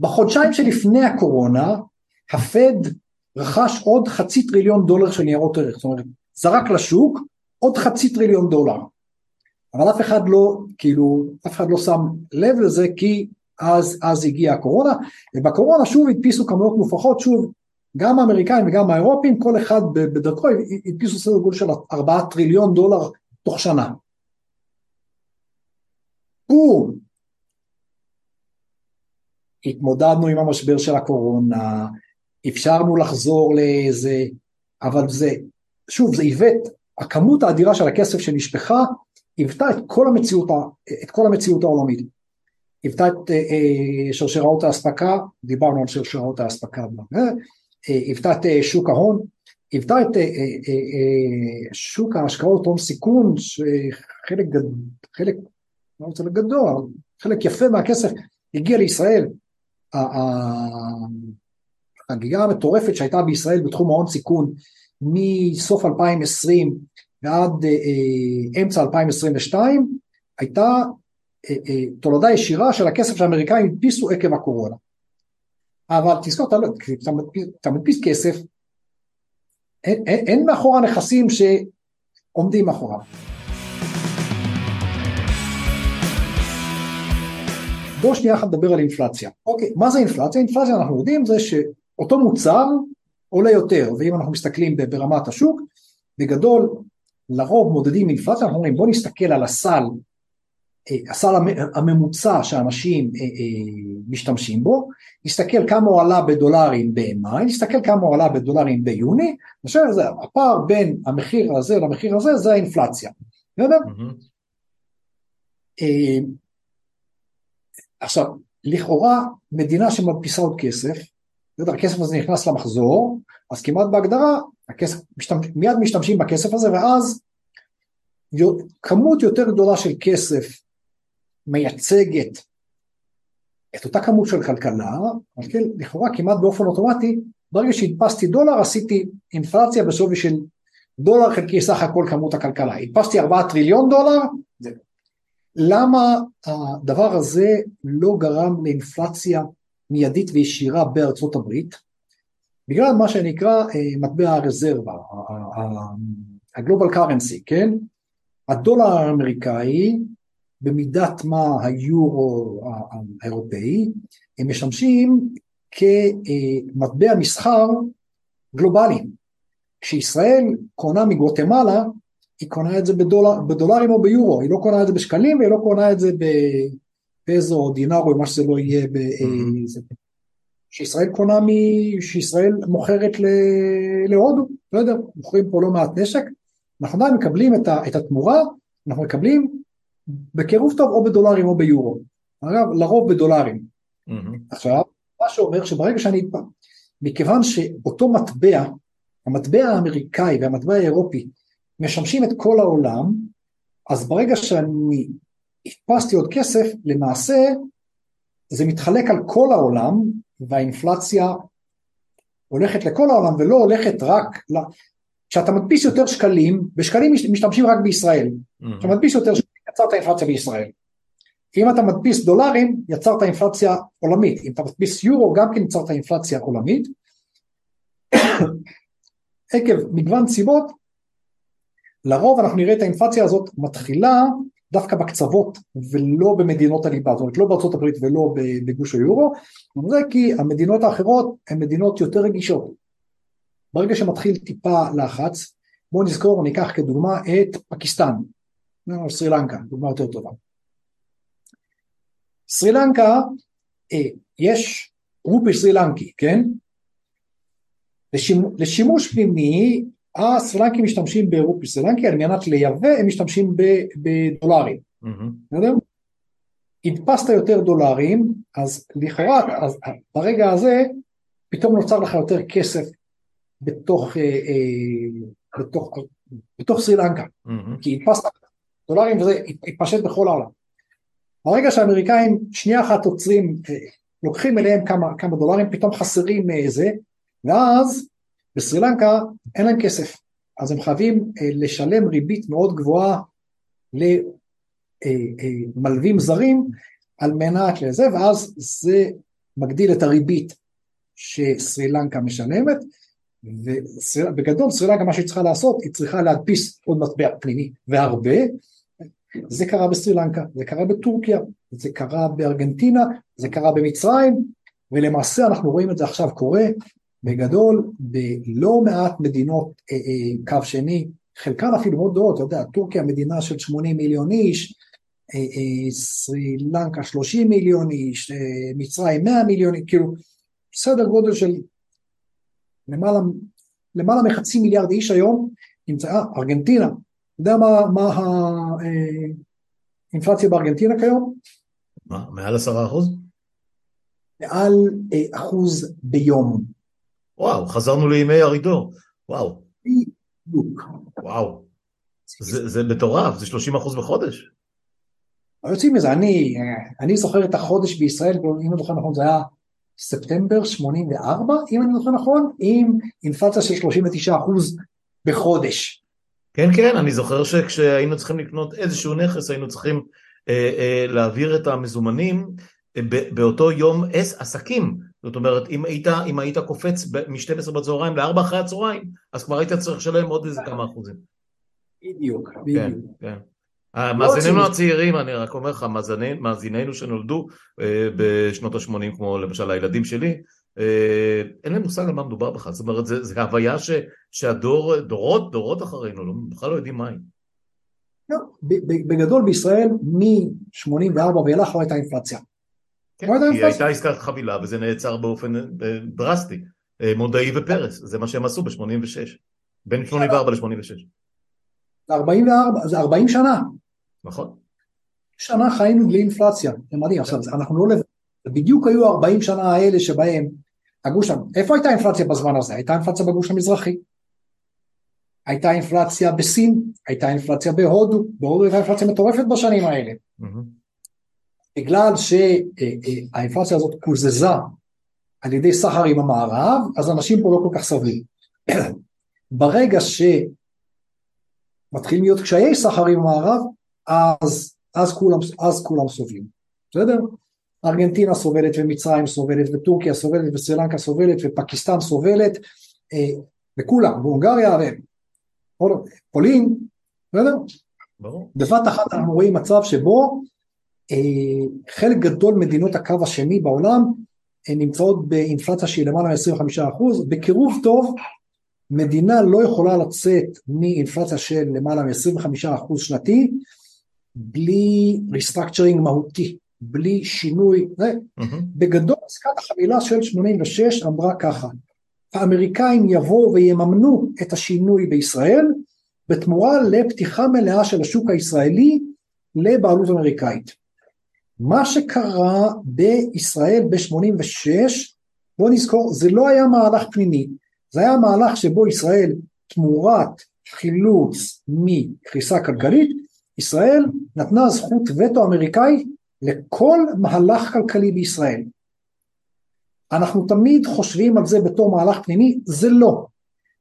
בחודשיים שלפני הקורונה הפד רכש עוד חצי טריליון דולר של ניירות ערך, זאת אומרת זרק לשוק עוד חצי טריליון דולר. אבל אף אחד לא, כאילו, אף אחד לא שם לב לזה כי אז, אז הגיעה הקורונה, ובקורונה שוב הדפיסו כמויות מופרכות, שוב, גם האמריקאים וגם האירופים, כל אחד בדרכו הדפיסו סדר גודל של ארבעה טריליון דולר תוך שנה. בום! התמודדנו עם המשבר של הקורונה, אפשרנו לחזור לאיזה, אבל זה, שוב, זה עיוות הכמות האדירה של הכסף שנשפכה היוותה את כל המציאות, את כל המציאות העולמית. היוותה את אה, אה, שרשראות האספקה, דיברנו על שרשראות האספקה, אה, היוותה את שוק ההון, היוותה את שוק ההשקעות הון סיכון, שחלק, חלק, לא רוצה להגיד גדול, חלק יפה מהכסף הגיע לישראל. החגיגה המטורפת שהייתה בישראל בתחום ההון סיכון מסוף 2020 ועד אה, אה, אמצע 2022 הייתה אה, תולדה ישירה של הכסף שהאמריקאים הדפיסו עקב הקורונה. אבל תזכור, אתה, לא, אתה, אתה מדפיס כסף, אין, אין, אין מאחורה נכסים שעומדים מאחוריו. בואו שנייה אחת נדבר על אינפלציה. אוקיי, מה זה אינפלציה? אינפלציה אנחנו יודעים זה שאותו מוצר עולה יותר, ואם אנחנו מסתכלים ברמת השוק, בגדול לרוב מודדים אינפלציה, אנחנו אומרים בוא נסתכל על הסל, אה, הסל הממוצע שאנשים אה, אה, משתמשים בו, נסתכל כמה הוא עלה בדולרים במאי, נסתכל כמה הוא עלה בדולרים ביוני, עכשיו הפער בין המחיר הזה למחיר הזה זה האינפלציה, בסדר? עכשיו, לכאורה מדינה שמדפיסה עוד כסף, הכסף הזה נכנס למחזור, אז כמעט בהגדרה, הכסף, משתמש, מיד משתמשים בכסף הזה, ואז כמות יותר גדולה של כסף מייצגת את אותה כמות של כלכלה, אז כן, לכאורה כמעט באופן אוטומטי ברגע שהדפסתי דולר עשיתי אינפלציה בשווי של דולר חלקי סך הכל כמות הכלכלה. הדפסתי 4 טריליון דולר, זה. למה הדבר הזה לא גרם לאינפלציה מיידית וישירה בארצות הברית? בגלל מה שנקרא אה, מטבע הרזרבה, הגלובל קרנסי, כן? הדולר האמריקאי במידת מה היורו האירופאי, הם משמשים כמטבע מסחר גלובלי. כשישראל קונה מגואטמלה, היא קונה את זה בדולר, בדולרים או ביורו, היא לא קונה את זה בשקלים והיא לא קונה את זה בפזו או דינר או מה שזה לא יהיה. Mm-hmm. שישראל קונה מ... שישראל מוכרת ל... להודו, לא יודע, מוכרים פה לא מעט נשק, אנחנו עדיין מקבלים את, ה... את התמורה, אנחנו מקבלים בקירוב טוב או בדולרים או ביורו, אגב לרוב בדולרים. Mm-hmm. עכשיו, מה שאומר שברגע שאני, מכיוון שאותו מטבע, המטבע האמריקאי והמטבע האירופי משמשים את כל העולם, אז ברגע שאני הדפסתי עוד כסף, למעשה זה מתחלק על כל העולם, והאינפלציה הולכת לכל העולם ולא הולכת רק, כשאתה מדפיס יותר שקלים, בשקלים משתמשים רק בישראל, כשאתה מדפיס יותר שקלים יצרת אינפלציה בישראל. אם אתה מדפיס דולרים, יצרת אינפלציה עולמית. אם אתה מדפיס יורו, גם כן יצרת אינפלציה עולמית. עקב מגוון סיבות, לרוב אנחנו נראה את האינפלציה הזאת מתחילה דווקא בקצוות ולא במדינות הליבה, זאת אומרת לא בארצות הברית ולא בגוש היורו, זה כי המדינות האחרות הן מדינות יותר רגישות. ברגע שמתחיל טיפה לחץ, בואו נזכור, ניקח כדוגמה את פקיסטן, או סרי לנקה, דוגמה יותר טובה. סרי לנקה, אה, יש רופי סרי לנקי, כן? לשימוש פנימי, הסרי לנקים משתמשים ברופי סרי לנקי, על מנת לייבא הם משתמשים בדולרים. בסדר? הדפסת יותר דולרים, אז לכאורה, אז ברגע הזה, פתאום נוצר לך יותר כסף בתוך, אה, אה, בתוך, בתוך סרי לנקה, mm-hmm. כי הדפסת דולרים וזה התפשט בכל העולם. ברגע שהאמריקאים שנייה אחת עוצרים, אה, לוקחים אליהם כמה, כמה דולרים, פתאום חסרים איזה, ואז בסרי לנקה אין להם כסף, אז הם חייבים אה, לשלם ריבית מאוד גבוהה למלווים אה, זרים על מנת לזה, ואז זה מגדיל את הריבית שסרי לנקה משלמת, ובגדול סרי לנקה מה שהיא צריכה לעשות, היא צריכה להדפיס עוד מטבע פנימי והרבה, זה קרה בסרי לנקה, זה קרה בטורקיה, זה קרה בארגנטינה, זה קרה במצרים, ולמעשה אנחנו רואים את זה עכשיו קורה בגדול בלא מעט מדינות אה, אה, קו שני, חלקן אפילו מאוד גדולות, אתה יודע, טורקיה מדינה של 80 מיליון איש, אה, אה, סרי לנקה 30 מיליון איש, אה, מצרים 100 מיליון, כאילו סדר גודל של למעלה, למעלה מחצי מיליארד איש היום נמצאה, ארגנטינה יודע מה, מה האינפלציה בארגנטינה כיום? מה, מעל עשרה אחוז? מעל אה, אחוז ביום. וואו, חזרנו לימי ארידור, וואו. בדיוק. וואו, זה, זה מטורף, זה 30 אחוז בחודש. יוצאים מזה, אני, אני זוכר את החודש בישראל, אם אני זוכר נכון זה היה ספטמבר 84, אם אני זוכר נכון, עם אינפלציה של 39 אחוז בחודש. כן, כן, אני זוכר שכשהיינו צריכים לקנות איזשהו נכס, היינו צריכים אה, אה, להעביר את המזומנים אה, באותו יום עס, עסקים. זאת אומרת, אם היית, אם היית קופץ מ-12 בצהריים ל-4 אחרי הצהריים, אז כבר היית צריך לשלם עוד איזה כמה אחוזים. בדיוק, כן, בדיוק. כן, כן. המאזינינו הצעירים, אני רק אומר לך, מאזינינו שנולדו אה, בשנות ה-80, כמו למשל הילדים שלי, אה, אין להם מושג על מה מדובר בכלל, זאת אומרת, זו הוויה ש, שהדור, דורות, דורות אחרינו, לא, בכלל לא יודעים מה היא. לא, בגדול בישראל, מ-84 ואילך לא הייתה אינפלציה. כן, כי הייתה עסקת חבילה וזה נעצר באופן אה, דרסטי. אה, מודעי ופרס, זה מה שהם עשו ב-86. בין 84 ל-86. זה 44, זה 40 שנה. נכון. שנה חיינו בלי אינפלציה, זה מדהים, עכשיו אנחנו לא לבד. בדיוק היו 40 שנה האלה שבהם הגוש, איפה הייתה אינפלציה בזמן הזה? הייתה אינפלציה בגוש המזרחי. הייתה אינפלציה בסין, הייתה אינפלציה בהודו, בהודו הייתה אינפלציה מטורפת בשנים האלה. Mm-hmm. בגלל שהאינפלציה הזאת קוזזה על ידי סחר עם המערב, אז אנשים פה לא כל כך סובלים. ברגע שמתחילים להיות קשיי סחר עם המערב, אז, אז, כולם, אז כולם סובלים, בסדר? ארגנטינה סובלת ומצרים סובלת וטורקיה סובלת וסרילנקה סובלת ופקיסטן סובלת אה, וכולם, והונגריה ופולין, בסדר? ברור. בבת אחת אנחנו רואים מצב שבו חלק גדול מדינות הקו השני בעולם אה, נמצאות באינפלציה שהיא למעלה מ-25%, בקירוב טוב מדינה לא יכולה לצאת מאינפלציה של למעלה מ-25% שנתי בלי restructuring מהותי, בלי שינוי, mm-hmm. בגדול עסקת החבילה של 86 אמרה ככה, האמריקאים יבואו ויממנו את השינוי בישראל בתמורה לפתיחה מלאה של השוק הישראלי לבעלות אמריקאית. מה שקרה בישראל ב-86, בוא נזכור, זה לא היה מהלך פנימי, זה היה מהלך שבו ישראל תמורת חילוץ מקריסה כלכלית, ישראל נתנה זכות וטו אמריקאי לכל מהלך כלכלי בישראל. אנחנו תמיד חושבים על זה בתור מהלך פנימי, זה לא.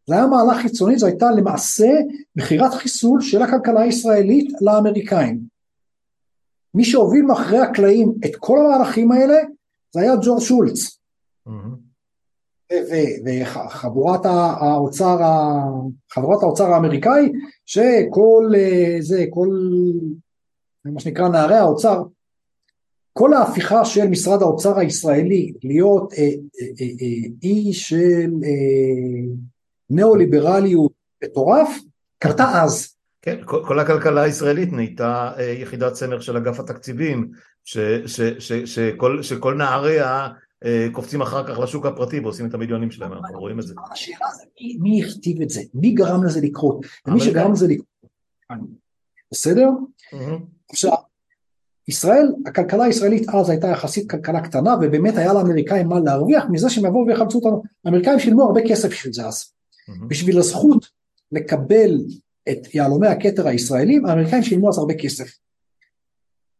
זה היה מהלך חיצוני, זו הייתה למעשה מכירת חיסול של הכלכלה הישראלית לאמריקאים. מי שהוביל מאחורי הקלעים את כל המהלכים האלה זה היה ג'ורג' שולץ. וחבורת האוצר, חברות האוצר האמריקאי, שכל אה, זה, כל מה שנקרא נערי האוצר, כל ההפיכה של משרד האוצר הישראלי להיות אה, אה, אה, אה, אי של ניאו-ליברליות מטורף, קרתה אז. כן, כל, כל הכלכלה הישראלית נהייתה אה, יחידת סמך של אגף התקציבים, ש, ש, ש, ש, שכל, שכל נעריה אה, קופצים אחר כך לשוק הפרטי ועושים את המיליונים שלהם, אנחנו רואים את זה. השאלה זה מי, מי הכתיב את זה, מי גרם לזה לקרות, ומי שגרם לזה לקרות, בסדר? עכשיו, ישראל, הכלכלה הישראלית אז הייתה יחסית כלכלה קטנה ובאמת היה לאמריקאים מה להרוויח מזה שהם יבואו ויחלצו אותנו, האמריקאים שילמו הרבה כסף בשביל זה אז, בשביל הזכות לקבל את יהלומי הכתר הישראלים, האמריקאים שילמו אז הרבה כסף.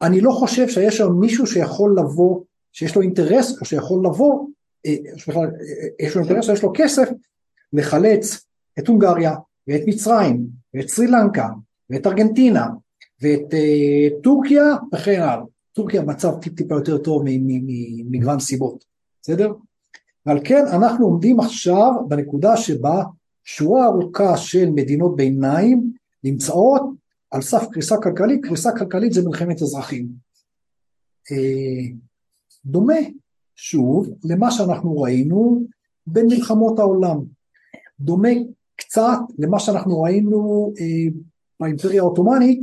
אני לא חושב שיש שם מישהו שיכול לבוא, שיש לו אינטרס או שיכול לבוא, אה, שבכלל אה, יש לו אינטרס או יש לו כסף, לחלץ את הונגריה ואת מצרים ואת סרי לנקה ואת ארגנטינה ואת uh, טורקיה וכן הלאה. טורקיה מצב טיפ טיפה יותר טוב ממגוון סיבות, בסדר? ועל כן אנחנו עומדים עכשיו בנקודה שבה שורה ארוכה של מדינות ביניים נמצאות על סף קריסה כלכלית, קריסה כלכלית זה מלחמת אזרחים. אה, דומה שוב למה שאנחנו ראינו בין מלחמות העולם, דומה קצת למה שאנחנו ראינו אה, באימפריה העות'מאנית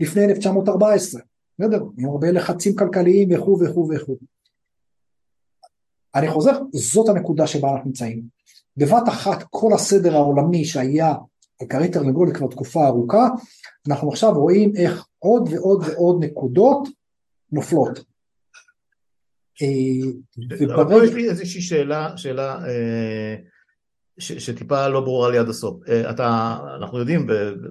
לפני 1914, בסדר? עם הרבה לחצים כלכליים וכו' וכו' וכו'. אני חוזר, זאת הנקודה שבה אנחנו נמצאים. בבת אחת כל הסדר העולמי שהיה על כרי תרנגולת כבר תקופה ארוכה, אנחנו עכשיו רואים איך עוד ועוד ועוד נקודות נופלות. אה, אבל יש לי איזושהי שאלה, שאלה אה, שטיפה לא ברורה לי עד הסוף. אה, אתה, אנחנו יודעים,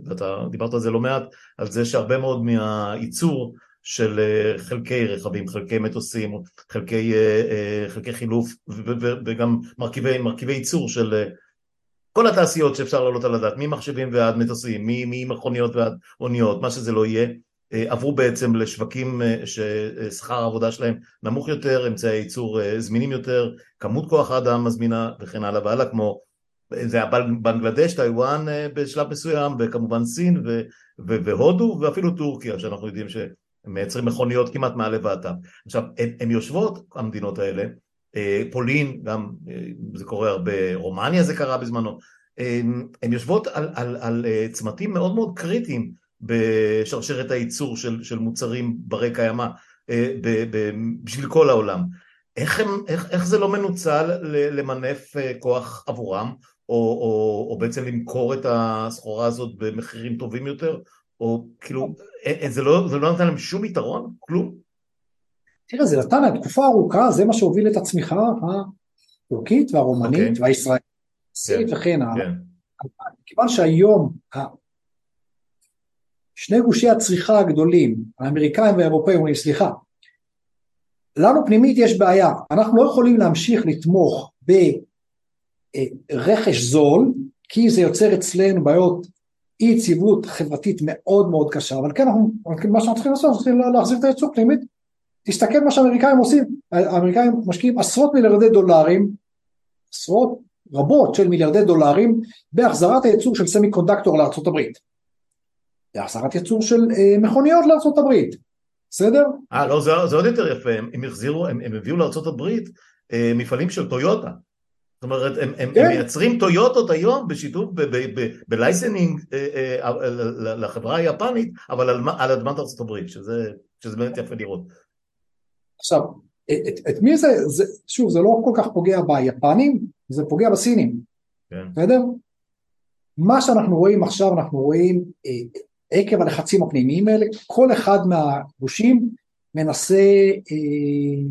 ואתה דיברת על זה לא מעט, על זה שהרבה מאוד מהייצור של אה, חלקי רכבים, חלקי מטוסים, חלקי, אה, אה, חלקי חילוף וגם מרכיבי, מרכיבי ייצור של כל התעשיות שאפשר להעלות על הדעת, ממחשבים ועד מטוסים, ממכוניות ועד אוניות, מה שזה לא יהיה, עברו בעצם לשווקים ששכר העבודה שלהם נמוך יותר, אמצעי ייצור זמינים יותר, כמות כוח האדם מזמינה וכן הלאה והלאה, כמו זה היה בנגלדש, טיוואן בשלב מסוים, וכמובן סין והודו ואפילו טורקיה, שאנחנו יודעים ש... הם מייצרים מכוניות כמעט מעל לבעתם. עכשיו, הן יושבות, המדינות האלה, אה, פולין, גם אה, זה קורה הרבה, רומניה זה קרה בזמנו, הן יושבות על, על, על אה, צמתים מאוד מאוד קריטיים בשרשרת הייצור של, של מוצרים ברי קיימא בשביל כל העולם. איך, הם, איך, איך זה לא מנוצל למנף כוח עבורם, או, או, או בעצם למכור את הסחורה הזאת במחירים טובים יותר, או כאילו, אה, אה, זה לא, זה לא נתן להם שום יתרון? כלום? תראה, זה נתן להם תקופה ארוכה, זה מה שהוביל את הצמיחה הטורקית והרומנית okay. אוקיי. והישראלית כן, וכן הלאה. כן. כיוון שהיום שני גושי הצריכה הגדולים, האמריקאים והאירופאים אומרים, סליחה, לנו פנימית יש בעיה, אנחנו לא יכולים להמשיך לתמוך ברכש זול, כי זה יוצר אצלנו בעיות אי יציבות חברתית מאוד מאוד קשה, אבל כן, אנחנו, מה שאנחנו צריכים לעשות, אנחנו צריכים להחזיר את הייצור פנימית. תסתכל מה שהאמריקאים עושים, האמריקאים משקיעים עשרות מיליארדי דולרים, עשרות רבות של מיליארדי דולרים בהחזרת הייצור של סמי קונדקטור הברית. בהחזרת ייצור של אה, מכוניות הברית, בסדר? אה לא זה, זה עוד יותר יפה, הם, הם החזירו, הם, הם הביאו הברית אה, מפעלים של טויוטה. זאת אומרת, הם, הם, כן. הם מייצרים טויוטות היום בשיתוף בלייסנינג אה, אה, לחברה היפנית, אבל על, על אדמת ארצות הברית, שזה, שזה באמת יפה לראות. עכשיו, את, את מי זה, זה, שוב, זה לא כל כך פוגע ביפנים, זה פוגע בסינים, כן. בסדר? מה שאנחנו רואים עכשיו, אנחנו רואים אה, עקב הלחצים הפנימיים האלה, כל אחד מהגושים מנסה אה,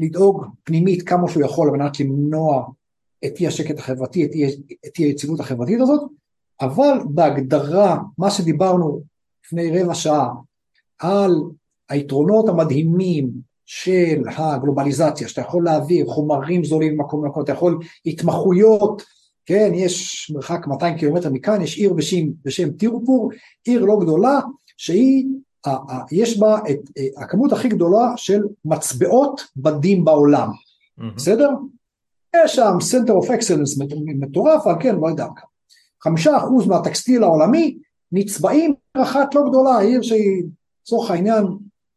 לדאוג פנימית כמה שהוא יכול על מנת למנוע את אי השקט החברתי, את אי, היציבות החברתית הזאת, אבל בהגדרה, מה שדיברנו לפני רבע שעה על היתרונות המדהימים של הגלובליזציה, שאתה יכול להעביר חומרים זולים ממקום למקום, אתה יכול התמחויות, כן, יש מרחק 200 קילומטר מכאן, יש עיר בשם, בשם טירפור, עיר לא גדולה, שהיא, יש בה את הכמות הכי גדולה של מצבעות בדים בעולם. בסדר? יש שם center of excellence מטורף, אבל כן, לא יודע כמה. חמישה אחוז מהטקסטיל העולמי נצבעים אחת לא גדולה, עיר שהיא לצורך העניין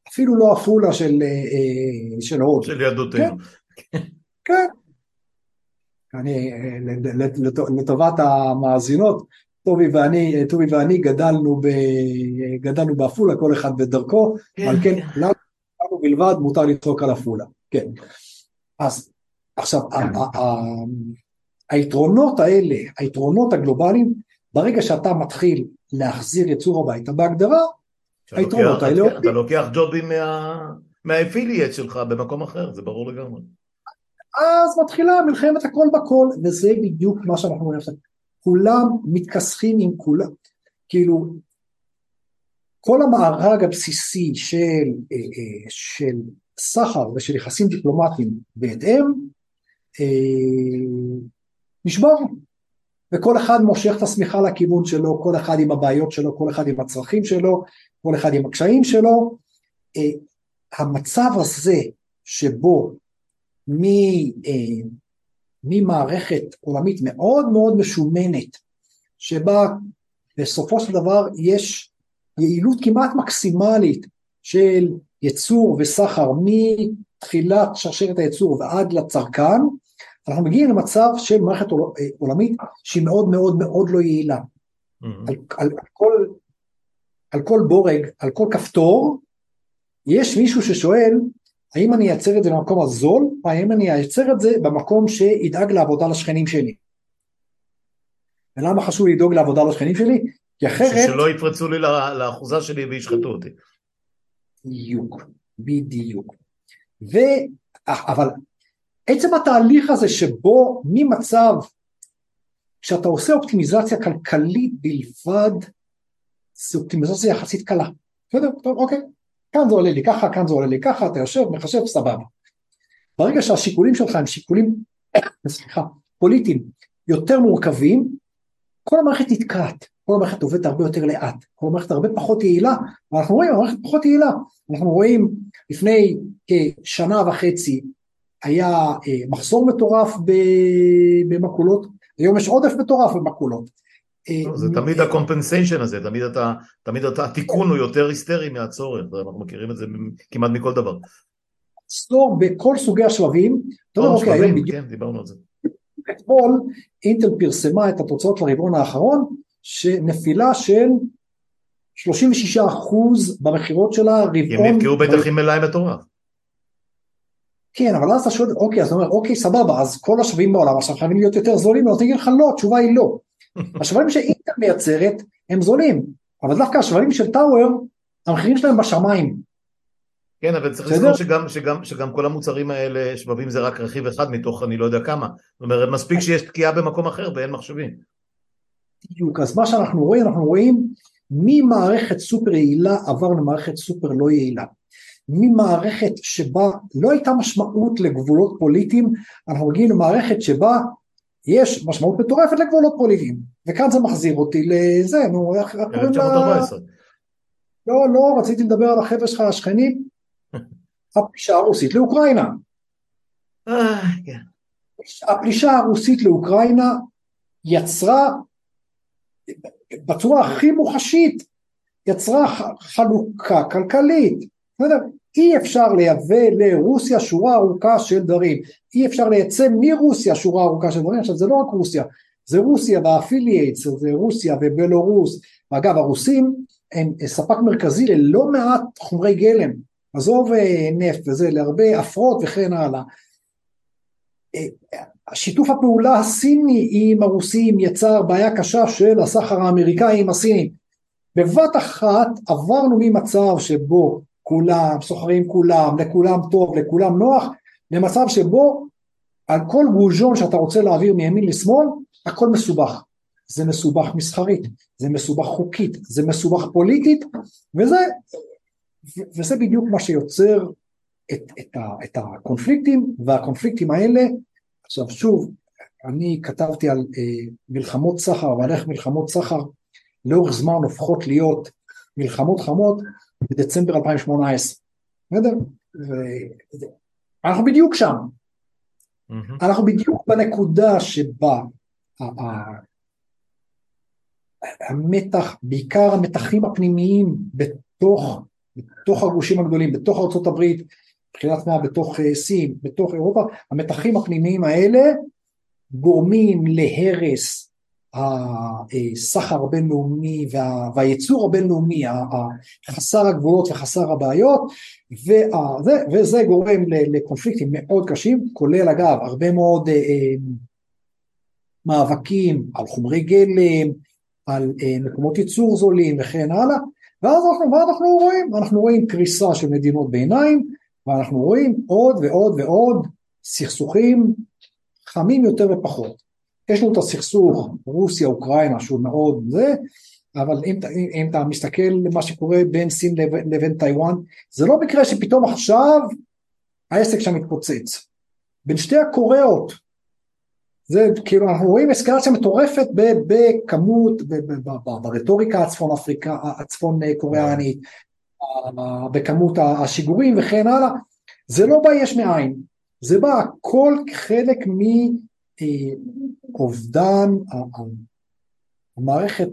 אפילו לא עפולה של, אה, אה, של הוד. של יהדותנו. כן, כן. אני, אה, לטובת המאזינות, טובי ואני, טובי ואני גדלנו, ב, גדלנו בעפולה, כל אחד בדרכו, כן, על כן, כן. לנו בלבד מותר לצחוק על עפולה, כן. אז עכשיו, היתרונות האלה, היתרונות הגלובליים, ברגע שאתה מתחיל להחזיר יצור הביתה, בהגדרה, היתרונות האלה עובדים. אתה לוקח ג'ובים מהאפילייט שלך במקום אחר, זה ברור לגמרי. אז מתחילה מלחמת הכל בכל, וזה בדיוק מה שאנחנו רואים עכשיו. כולם מתכסחים עם כולם. כאילו, כל המארג הבסיסי של, אה, אה, של סחר ושל יחסים דיפלומטיים בהתאם, אה, נשבר. וכל אחד מושך את השמיכה לכיוון שלו, כל אחד עם הבעיות שלו, כל אחד עם הצרכים שלו, כל אחד עם הקשיים שלו. המצב הזה שבו אה, ממערכת עולמית מאוד מאוד משומנת, שבה בסופו של דבר יש יעילות כמעט מקסימלית של ייצור וסחר מתחילת שרשרת הייצור ועד לצרכן, אנחנו מגיעים למצב של מערכת עולמית שהיא מאוד מאוד מאוד לא יעילה. Mm-hmm. על, על, על, כל, על כל בורג, על כל כפתור, יש מישהו ששואל האם אני אייצר את זה במקום הזול, או האם אני אייצר את זה במקום שידאג לעבודה לשכנים שלי. ולמה חשוב לדאוג לעבודה לשכנים שלי? כי אחרת... שלא יפרצו לי לאחוזה שלי וישחטו אותי. בדיוק, בדיוק. ו... אבל עצם התהליך הזה שבו ממצב כשאתה עושה אופטימיזציה כלכלית בלבד, זו אופטימיזציה יחסית קלה. בסדר, טוב, אוקיי, כאן זה עולה לי ככה, כאן זה עולה לי ככה, אתה יושב, מחשב, סבבה. ברגע שהשיקולים שלך הם שיקולים, סליחה, פוליטיים יותר מורכבים, כל המערכת נתקעת, כל המערכת עובדת הרבה יותר לאט, כל המערכת הרבה פחות יעילה, ואנחנו רואים, המערכת פחות יעילה, אנחנו רואים לפני כשנה וחצי היה אה, מחסור מטורף במקולות, היום יש עודף מטורף במקולות. אה, לא, זה תמיד הקומפנסיישן הזה, תמיד אתה, תמיד אתה, התיקון הוא יותר היסטרי מהצורך, אנחנו מכירים את זה כמעט מכל דבר. מחסור בכל סוגי השבבים, אתה יודע, אוקיי, היום בדיוק, כן, דיברנו על זה. אתמול אינטל פרסמה את התוצאות לרבעון האחרון, שנפילה של 36% במכירות שלה רבעון... הם נפגעו בטח עם מלאי מטורף. כן, אבל אז אתה שואל, אוקיי, אז אתה אומר, אוקיי, סבבה, אז כל השווים בעולם עכשיו חייבים להיות יותר זולים, אז אני אגיד לך לא, התשובה היא לא. השווים שאינטל מייצרת הם זולים, אבל דווקא השווים של טאוור, המחירים שלהם בשמיים. כן, אבל צריך לזכור שגם, שגם, שגם כל המוצרים האלה, שבבים זה רק רכיב אחד מתוך אני לא יודע כמה. זאת אומרת, מספיק שיש תקיעה במקום אחר ואין מחשבים. בדיוק, אז מה שאנחנו רואים, אנחנו רואים ממערכת סופר יעילה עבר למערכת סופר לא יעילה. ממערכת שבה לא הייתה משמעות לגבולות פוליטיים, אנחנו מגיעים למערכת שבה יש משמעות מטורפת לגבולות פוליטיים, וכאן זה מחזיר אותי לזה, נו, איך קוראים לה... לא, לא, רציתי לדבר על החבר'ה שלך השכנים, הפלישה הרוסית לאוקראינה. אה, כן. הפלישה הרוסית לאוקראינה יצרה בצורה הכי מוחשית, יצרה חלוקה כלכלית. אי אפשר לייבא לרוסיה שורה ארוכה של דברים, אי אפשר לייצא מרוסיה שורה ארוכה של דברים, עכשיו זה לא רק רוסיה, זה רוסיה וה affiliates, זה רוסיה ובלורוס, ואגב הרוסים הם ספק מרכזי ללא מעט חומרי גלם, עזוב אה, נפט וזה, להרבה עפרות וכן הלאה. אה, שיתוף הפעולה הסיני עם הרוסים יצר בעיה קשה של הסחר האמריקאי עם הסינים. בבת אחת עברנו ממצב שבו כולם סוחרים כולם, לכולם טוב, לכולם נוח, למצב שבו על כל גוז'ון שאתה רוצה להעביר מימין לשמאל, הכל מסובך. זה מסובך מסחרית, זה מסובך חוקית, זה מסובך פוליטית, וזה, וזה בדיוק מה שיוצר את, את, ה, את הקונפליקטים, והקונפליקטים האלה, עכשיו שוב, אני כתבתי על אה, מלחמות סחר ועל איך מלחמות סחר לאורך זמן הופכות להיות מלחמות חמות בדצמבר 2018, בסדר? אנחנו בדיוק שם. אנחנו בדיוק בנקודה שבה המתח, בעיקר המתחים הפנימיים בתוך, בתוך הגושים הגדולים, בתוך הברית, מבחינת מה, בתוך אה, סין, בתוך אירופה, המתחים הפנימיים האלה גורמים להרס הסחר הבינלאומי וה, והייצור הבינלאומי, חסר הגבולות וחסר הבעיות, וזה, וזה גורם לקונפליקטים מאוד קשים, כולל אגב הרבה מאוד אה, אה, מאבקים על חומרי גלם, על אה, מקומות ייצור זולים וכן הלאה, ואז אנחנו, מה אנחנו רואים? אנחנו רואים קריסה של מדינות ביניים, ואנחנו רואים עוד ועוד ועוד סכסוכים חמים יותר ופחות. יש לנו את הסכסוך רוסיה-אוקראינה שהוא מאוד זה, אבל אם, אם, אם אתה מסתכל למה שקורה בין סין לבין, לבין טיוואן, זה לא מקרה שפתאום עכשיו העסק שם מתפוצץ. בין שתי הקוריאות, זה כאילו אנחנו רואים אסקלציה מטורפת בכמות, ברטוריקה הצפון אפריקה, הצפון קוריאנית, בכמות השיגורים וכן הלאה, זה לא בא יש מאין, זה בא הכל חלק מאובדן המערכת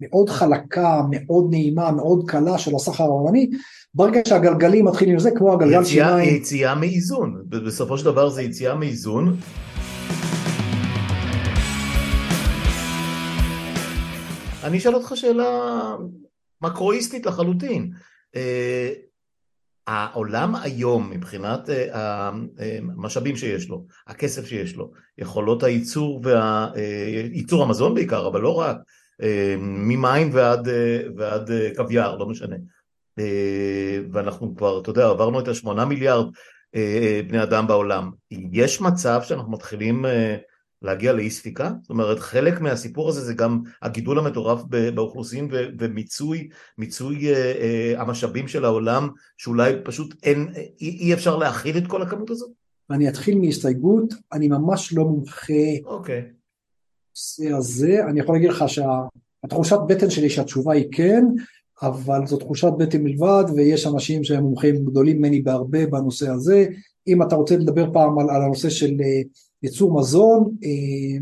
המאוד חלקה, מאוד נעימה, מאוד קלה של הסחר העולמי, ברגע שהגלגלים מתחילים לזה כמו הגלגל שיניים. יציאה מאיזון, בסופו של דבר זה יציאה מאיזון. אני אשאל אותך שאלה מקרואיסטית לחלוטין. אה, העולם היום מבחינת אה, המשאבים שיש לו, הכסף שיש לו, יכולות הייצור, וה... אה, ייצור המזון בעיקר, אבל לא רק, ממים ועד, ועד קוויאר, לא משנה. ואנחנו כבר, אתה יודע, עברנו את השמונה מיליארד בני אדם בעולם. יש מצב שאנחנו מתחילים להגיע לאי ספיקה? זאת אומרת, חלק מהסיפור הזה זה גם הגידול המטורף באוכלוסין ומיצוי מיצוי, אה, אה, המשאבים של העולם, שאולי פשוט אין, אי, אי אפשר להכיל את כל הכמות הזאת? אני אתחיל מהסתייגות, אני ממש לא מומחה. אוקיי. Okay. הזה, אני יכול להגיד לך שהתחושת בטן שלי שהתשובה היא כן, אבל זו תחושת בטן מלבד, ויש אנשים שהם מומחים גדולים ממני בהרבה בנושא הזה. אם אתה רוצה לדבר פעם על, על הנושא של אה, ייצור מזון, אה,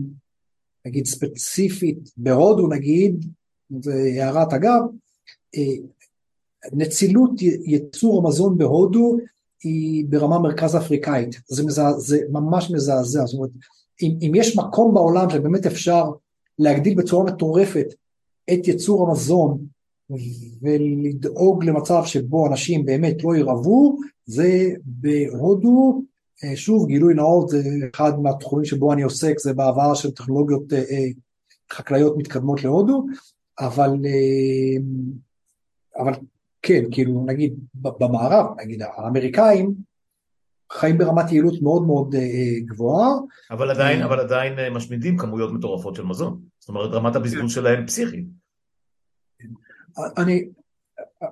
נגיד ספציפית בהודו נגיד, זה הערת אגב, אה, נצילות ייצור המזון בהודו היא ברמה מרכז אפריקאית, זה, מזע, זה ממש מזעזע, זאת אומרת, אם, אם יש מקום בעולם שבאמת אפשר להגדיל בצורה מטורפת את ייצור המזון ולדאוג למצב שבו אנשים באמת לא ירעבו, זה בהודו, שוב גילוי נאות אחד מהתחומים שבו אני עוסק זה בעבר של טכנולוגיות אה, אה, חקלאיות מתקדמות להודו אבל אבל כן כאילו נגיד במערב נגיד האמריקאים חיים ברמת יעילות מאוד מאוד גבוהה. אבל עדיין, אבל עדיין משמידים כמויות מטורפות של מזון. זאת אומרת רמת הבזבוז. שלהם פסיכית. אני,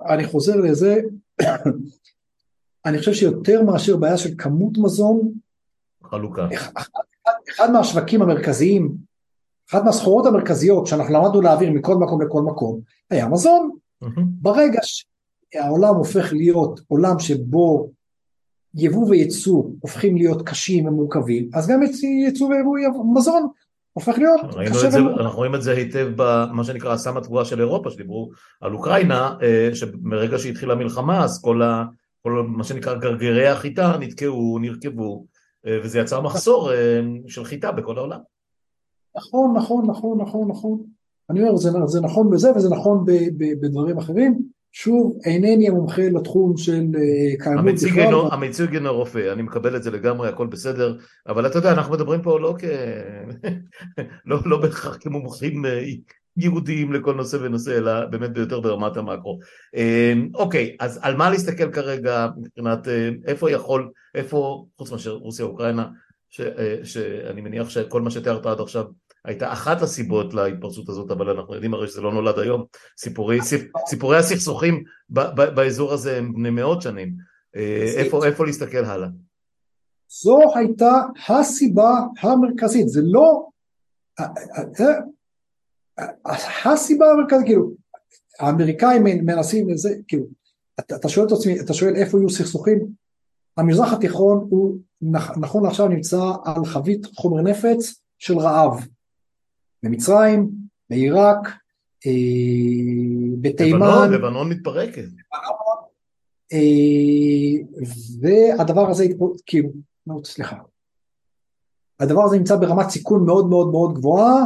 אני חוזר לזה, אני חושב שיותר מאשר בעיה של כמות מזון, חלוקה. אחד, אחד מהשווקים המרכזיים, אחת מהסחורות המרכזיות שאנחנו למדנו להעביר מכל מקום לכל מקום, היה מזון. Mm-hmm. ברגע שהעולם הופך להיות עולם שבו יבוא וייצוא הופכים להיות קשים ומורכבים, אז גם ייצוא ויבוא מזון הופך להיות קשה זה, ומורכב. אנחנו רואים את זה היטב במה שנקרא הסם התבואה של אירופה, שדיברו על אוקראינה, אה, שמרגע שהתחילה המלחמה אז כל, ה, כל מה שנקרא גרגירי החיטה נתקעו, נרכבו, אה, וזה יצר מחסור אה, של חיטה בכל העולם. נכון, נכון, נכון, נכון, נכון. אני אומר, זה, זה נכון בזה וזה נכון ב, ב, בדברים אחרים. שוב, אינני המומחה לתחום של אה, קיימות בכלל. המציג אינו רופא, אני מקבל את זה לגמרי, הכל בסדר, אבל אתה יודע, אנחנו מדברים פה לא כ... לא, לא בהכרח כמומחים אה, יהודיים לכל נושא ונושא, אלא באמת ביותר ברמת המאקרו. אה, אוקיי, אז על מה להסתכל כרגע מבחינת איפה יכול, איפה, חוץ מאשר רוסיה אוקראינה, שאני מניח שכל מה שתיארת עד עכשיו הייתה אחת הסיבות להתפרצות הזאת, אבל אנחנו יודעים הרי שזה לא נולד היום. סיפורי, סיפורי הסכסוכים באזור הזה הם בני מאות שנים. אה, איפה, איפה להסתכל הלאה? זו הייתה הסיבה המרכזית, זה לא... הסיבה המרכזית, כאילו, האמריקאים מנסים לזה, כאילו, אתה שואל את עצמי, אתה שואל איפה יהיו סכסוכים? המזרח התיכון הוא נכון עכשיו נמצא על חבית חומר נפץ של רעב. במצרים, בעיראק, אה, בתימן. לבנון, לבנון מתפרקת. אה, והדבר הזה, כאילו, סליחה, הדבר הזה נמצא ברמת סיכון מאוד מאוד מאוד גבוהה,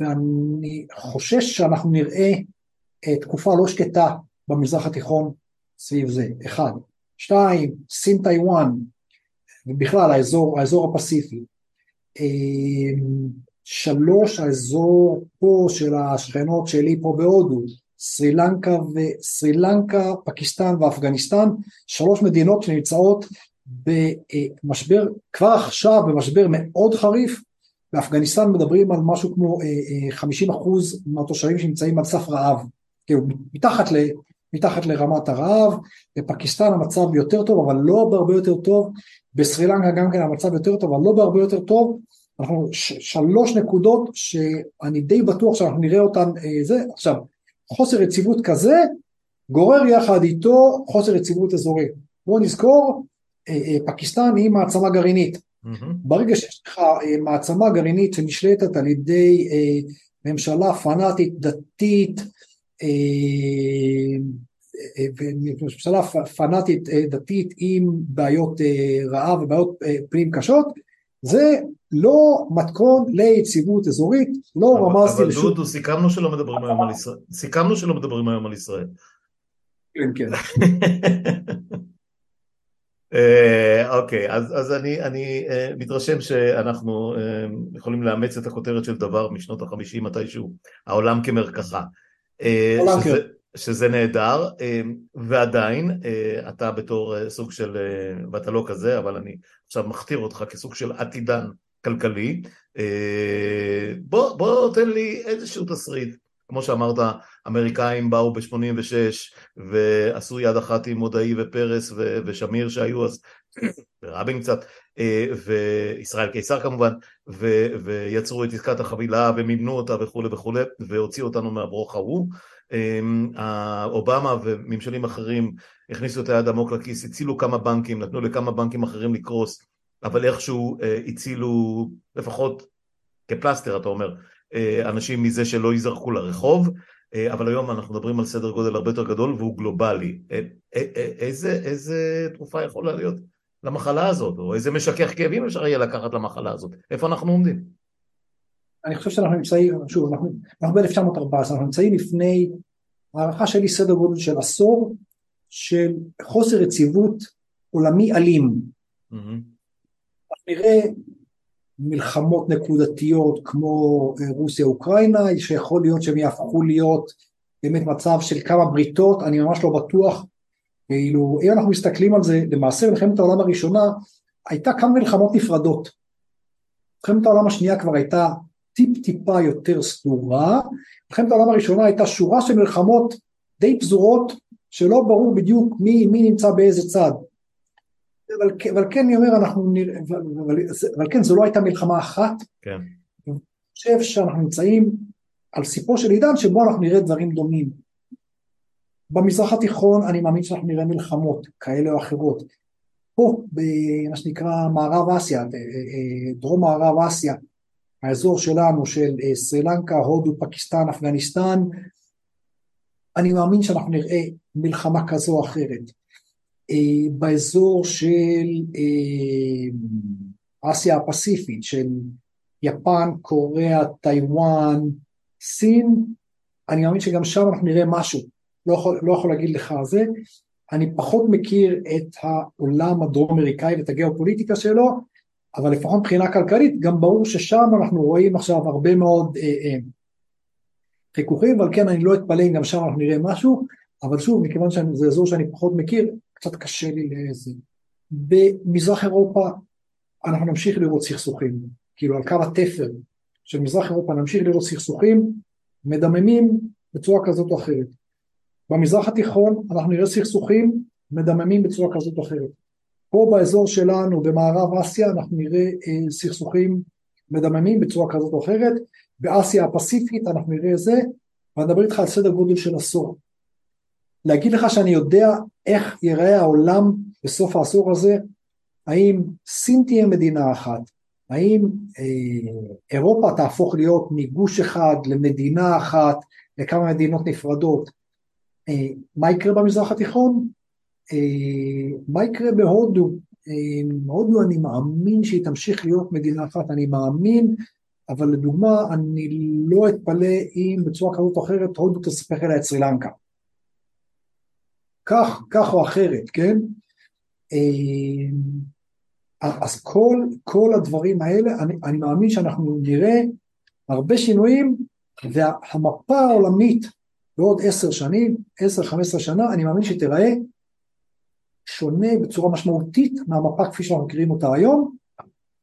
ואני חושש שאנחנו נראה תקופה לא שקטה במזרח התיכון סביב זה, אחד. שתיים, סין טיוואן, ובכלל האזור, האזור הפסיפי. שלוש האזור פה של השכנות שלי פה בהודו, סרי לנקה, וסרי לנקה, פקיסטן ואפגניסטן, שלוש מדינות שנמצאות במשבר, כבר עכשיו במשבר מאוד חריף, באפגניסטן מדברים על משהו כמו 50 אחוז מהתושבים שנמצאים על סף רעב, כאילו מתחת, ל, מתחת לרמת הרעב, בפקיסטן המצב יותר טוב אבל לא בהרבה יותר טוב, בסרי לנקה גם כן המצב יותר טוב אבל לא בהרבה יותר טוב, אנחנו שלוש נקודות שאני די בטוח שאנחנו נראה אותן אה, זה, עכשיו חוסר יציבות כזה גורר יחד איתו חוסר יציבות אזורי. בואו נזכור, אה, אה, פקיסטן היא מעצמה גרעינית. Mm-hmm. ברגע שיש לך מעצמה גרעינית שנשלטת על ידי ממשלה פנאטית, דתית, ממשלה פנאטית דתית עם בעיות רעב ובעיות פנים קשות, זה לא מתכון ליציבות אזורית, לא רמזתי לשום... אבל דודו, סיכמנו שלא מדברים היום על ישראל. סיכמנו שלא מדברים היום על ישראל. כן, כן. אה, אוקיי, אז אני אה, מתרשם שאנחנו אה, יכולים לאמץ את הכותרת של דבר משנות החמישים מתישהו, העולם כמרקחה. עולם כמרקחה. שזה נהדר, ועדיין אתה בתור סוג של, ואתה לא כזה, אבל אני עכשיו מכתיר אותך כסוג של עתידן כלכלי, בוא, בוא תן לי איזשהו תסריט, כמו שאמרת, אמריקאים באו ב-86 ועשו יד אחת עם מודעי ופרס ושמיר שהיו אז, ורבין קצת, וישראל קיסר כמובן, ויצרו את עסקת החבילה ומימנו אותה וכולי וכולי, והוציאו אותנו מהברוך ההוא. אמ, אובמה וממשלים אחרים הכניסו את היד עמוק לכיס, הצילו כמה בנקים, נתנו לכמה בנקים אחרים לקרוס, אבל איכשהו אה, הצילו, לפחות כפלסטר אתה אומר, אה, אנשים מזה שלא ייזרקו לרחוב, אה, אבל היום אנחנו מדברים על סדר גודל הרבה יותר גדול והוא גלובלי. איזה, איזה תרופה יכולה להיות למחלה הזאת, או איזה משכך כאבים אפשר יהיה לקחת למחלה הזאת? איפה אנחנו עומדים? אני חושב שאנחנו נמצאים, שוב, אנחנו, אנחנו ב-1914, אנחנו נמצאים לפני הערכה שלי סדר גודל של עשור של חוסר יציבות עולמי אלים. Mm-hmm. נראה מלחמות נקודתיות כמו אה, רוסיה-אוקראינה, שיכול להיות שהם יהפכו להיות באמת מצב של כמה בריתות, אני ממש לא בטוח, כאילו, אם אנחנו מסתכלים על זה, למעשה מלחמת העולם הראשונה הייתה כמה מלחמות נפרדות. מלחמת העולם השנייה כבר הייתה טיפ טיפה יותר סדורה. מלחמת העולם הראשונה הייתה שורה של מלחמות די פזורות שלא ברור בדיוק מי, מי נמצא באיזה צד. אבל, אבל כן אני אומר, אנחנו נראה, אבל, אבל, אבל כן זו לא הייתה מלחמה אחת. כן. אני חושב שאנחנו נמצאים על סיפו של עידן שבו אנחנו נראה דברים דומים. במזרח התיכון אני מאמין שאנחנו נראה מלחמות כאלה או אחרות. פה במה שנקרא מערב אסיה, אה, אה, דרום מערב אסיה, האזור שלנו של אה, סרי לנקה, הודו, פקיסטן, אפגניסטן, אני מאמין שאנחנו נראה מלחמה כזו או אחרת. באזור של אסיה הפסיפית, של יפן, קוריאה, טיוואן, סין, אני מאמין שגם שם אנחנו נראה משהו, לא יכול, לא יכול להגיד לך זה, אני פחות מכיר את העולם הדרום אמריקאי ואת הגיאופוליטיקה שלו, אבל לפחות מבחינה כלכלית גם ברור ששם אנחנו רואים עכשיו הרבה מאוד אה, אה, חיכוכים, אבל כן אני לא אתפלא אם גם שם אנחנו נראה משהו, אבל שוב מכיוון שזה אזור שאני פחות מכיר, קצת קשה לי לזה. במזרח אירופה אנחנו נמשיך לראות סכסוכים, כאילו על קו התפר של מזרח אירופה נמשיך לראות סכסוכים מדממים בצורה כזאת או אחרת. במזרח התיכון אנחנו נראה סכסוכים מדממים בצורה כזאת או אחרת. פה באזור שלנו במערב אסיה אנחנו נראה אה, סכסוכים מדממים בצורה כזאת או אחרת, באסיה הפסיפית אנחנו נראה זה, ואני מדבר איתך על סדר גודל של עשור. להגיד לך שאני יודע איך ייראה העולם בסוף העשור הזה, האם סין תהיה מדינה אחת, האם אה, אירופה תהפוך להיות מגוש אחד למדינה אחת, לכמה מדינות נפרדות, אה, מה יקרה במזרח התיכון? אה, מה יקרה בהודו? אה, הודו אני מאמין שהיא תמשיך להיות מדינה אחת, אני מאמין, אבל לדוגמה אני לא אתפלא אם בצורה כזאת או אחרת הודו תספק אליה את סרי לנקה. כך, כך או אחרת, כן? אז כל, כל הדברים האלה, אני, אני מאמין שאנחנו נראה הרבה שינויים, והמפה העולמית בעוד עשר שנים, עשר, חמש עשרה שנה, אני מאמין שתיראה שונה בצורה משמעותית מהמפה כפי שאנחנו מכירים אותה היום,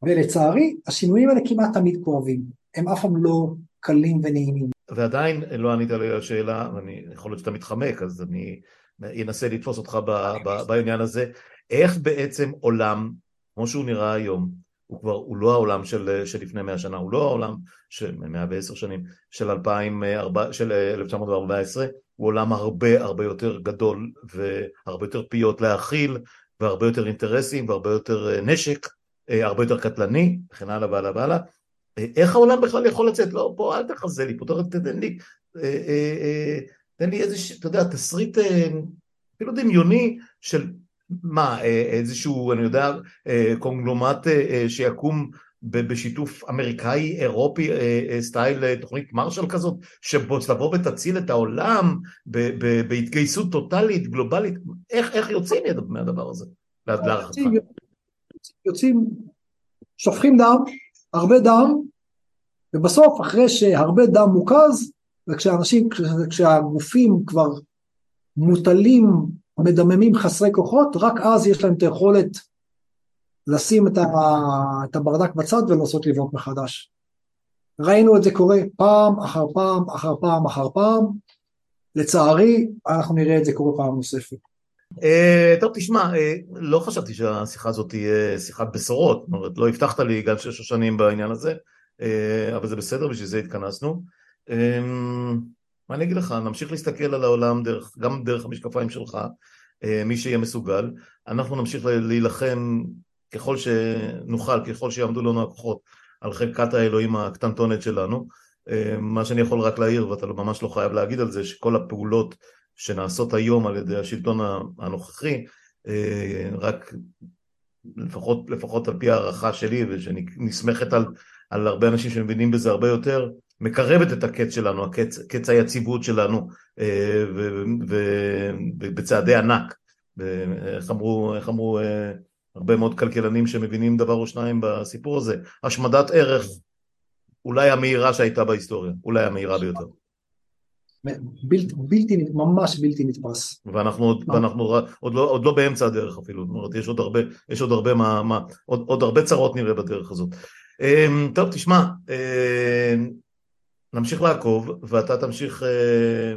ולצערי השינויים האלה כמעט תמיד כואבים, הם אף פעם לא קלים ונעימים. ועדיין לא ענית לי על השאלה, ואני יכול להיות שאתה מתחמק, אז אני אנסה לתפוס אותך ב, ב, בעניין הזה, איך בעצם עולם, כמו שהוא נראה היום, הוא כבר, הוא לא העולם של, של לפני מאה שנה, הוא לא העולם של מאה ועשר שנים, של, 2000, של 1914, הוא עולם הרבה הרבה יותר גדול והרבה יותר פיות להאכיל והרבה יותר אינטרסים והרבה יותר אה, נשק, אה, הרבה יותר קטלני, וכן הלאה והלאה והלאה. אה, איך העולם בכלל יכול לצאת? לא, בוא אל תחזה לי, פה תן לי, תן לי איזה, אתה יודע, תסריט אפילו דמיוני של מה, אה, איזשהו, אני יודע, אה, קונגלומט אה, שיקום בשיתוף אמריקאי, אירופי, סטייל תוכנית מרשל כזאת, שבו תבוא ותציל את העולם בהתגייסות טוטאלית, גלובלית, איך, איך יוצאים מהדבר הזה, להערכתך? יוצאים, שופכים דם, הרבה דם, ובסוף אחרי שהרבה דם מוקז, וכשאנשים, כשהגופים כבר מוטלים המדממים חסרי כוחות, רק אז יש להם את היכולת לשים את, ה, את הברדק בצד ולנסות לבנות מחדש. ראינו את זה קורה פעם אחר פעם אחר פעם אחר פעם, לצערי אנחנו נראה את זה קורה פעם נוספת. Uh, טוב תשמע, uh, לא חשבתי שהשיחה הזאת תהיה שיחת בשורות, זאת אומרת לא הבטחת לי גם שש שנים בעניין הזה, uh, אבל זה בסדר, בשביל זה התכנסנו. Uh, מה אני אגיד לך, נמשיך להסתכל על העולם דרך, גם דרך המשקפיים שלך, אה, מי שיהיה מסוגל, אנחנו נמשיך להילחם ככל שנוכל, ככל שיעמדו לנו הכוחות על חלקת האלוהים הקטנטונת שלנו. אה, מה שאני יכול רק להעיר, ואתה לא- ממש לא חייב להגיד על זה, שכל הפעולות שנעשות היום על ידי השלטון הנוכחי, אה, רק לפחות, לפחות על פי הערכה שלי, ושנסמכת על, על הרבה אנשים שמבינים בזה הרבה יותר, מקרבת את הקץ שלנו, הקץ, קץ היציבות שלנו אה, ובצעדי ענק. איך אמרו, איך אמרו אה, הרבה מאוד כלכלנים שמבינים דבר או שניים בסיפור הזה, השמדת ערך אולי המהירה שהייתה בהיסטוריה, אולי המהירה ביותר. בלתי, בלתי, ממש בלתי נתפס. ואנחנו, עוד, ואנחנו עוד, לא, עוד לא באמצע הדרך אפילו, זאת אומרת, יש עוד הרבה, יש עוד הרבה, מה, מה, עוד, עוד הרבה צרות נראה בדרך הזאת. אה, טוב, תשמע, נמשיך לעקוב ואתה תמשיך אה,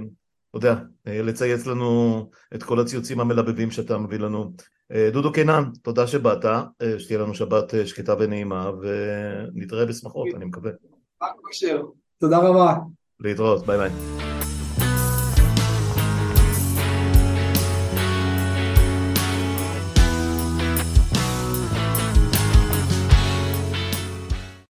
יודע, לצייץ לנו את כל הציוצים המלבבים שאתה מביא לנו. דודו קינן, תודה שבאת, שתהיה לנו שבת שקטה ונעימה, ונתראה בשמחות, אני מקווה. תודה רבה. להתראות, ביי ביי.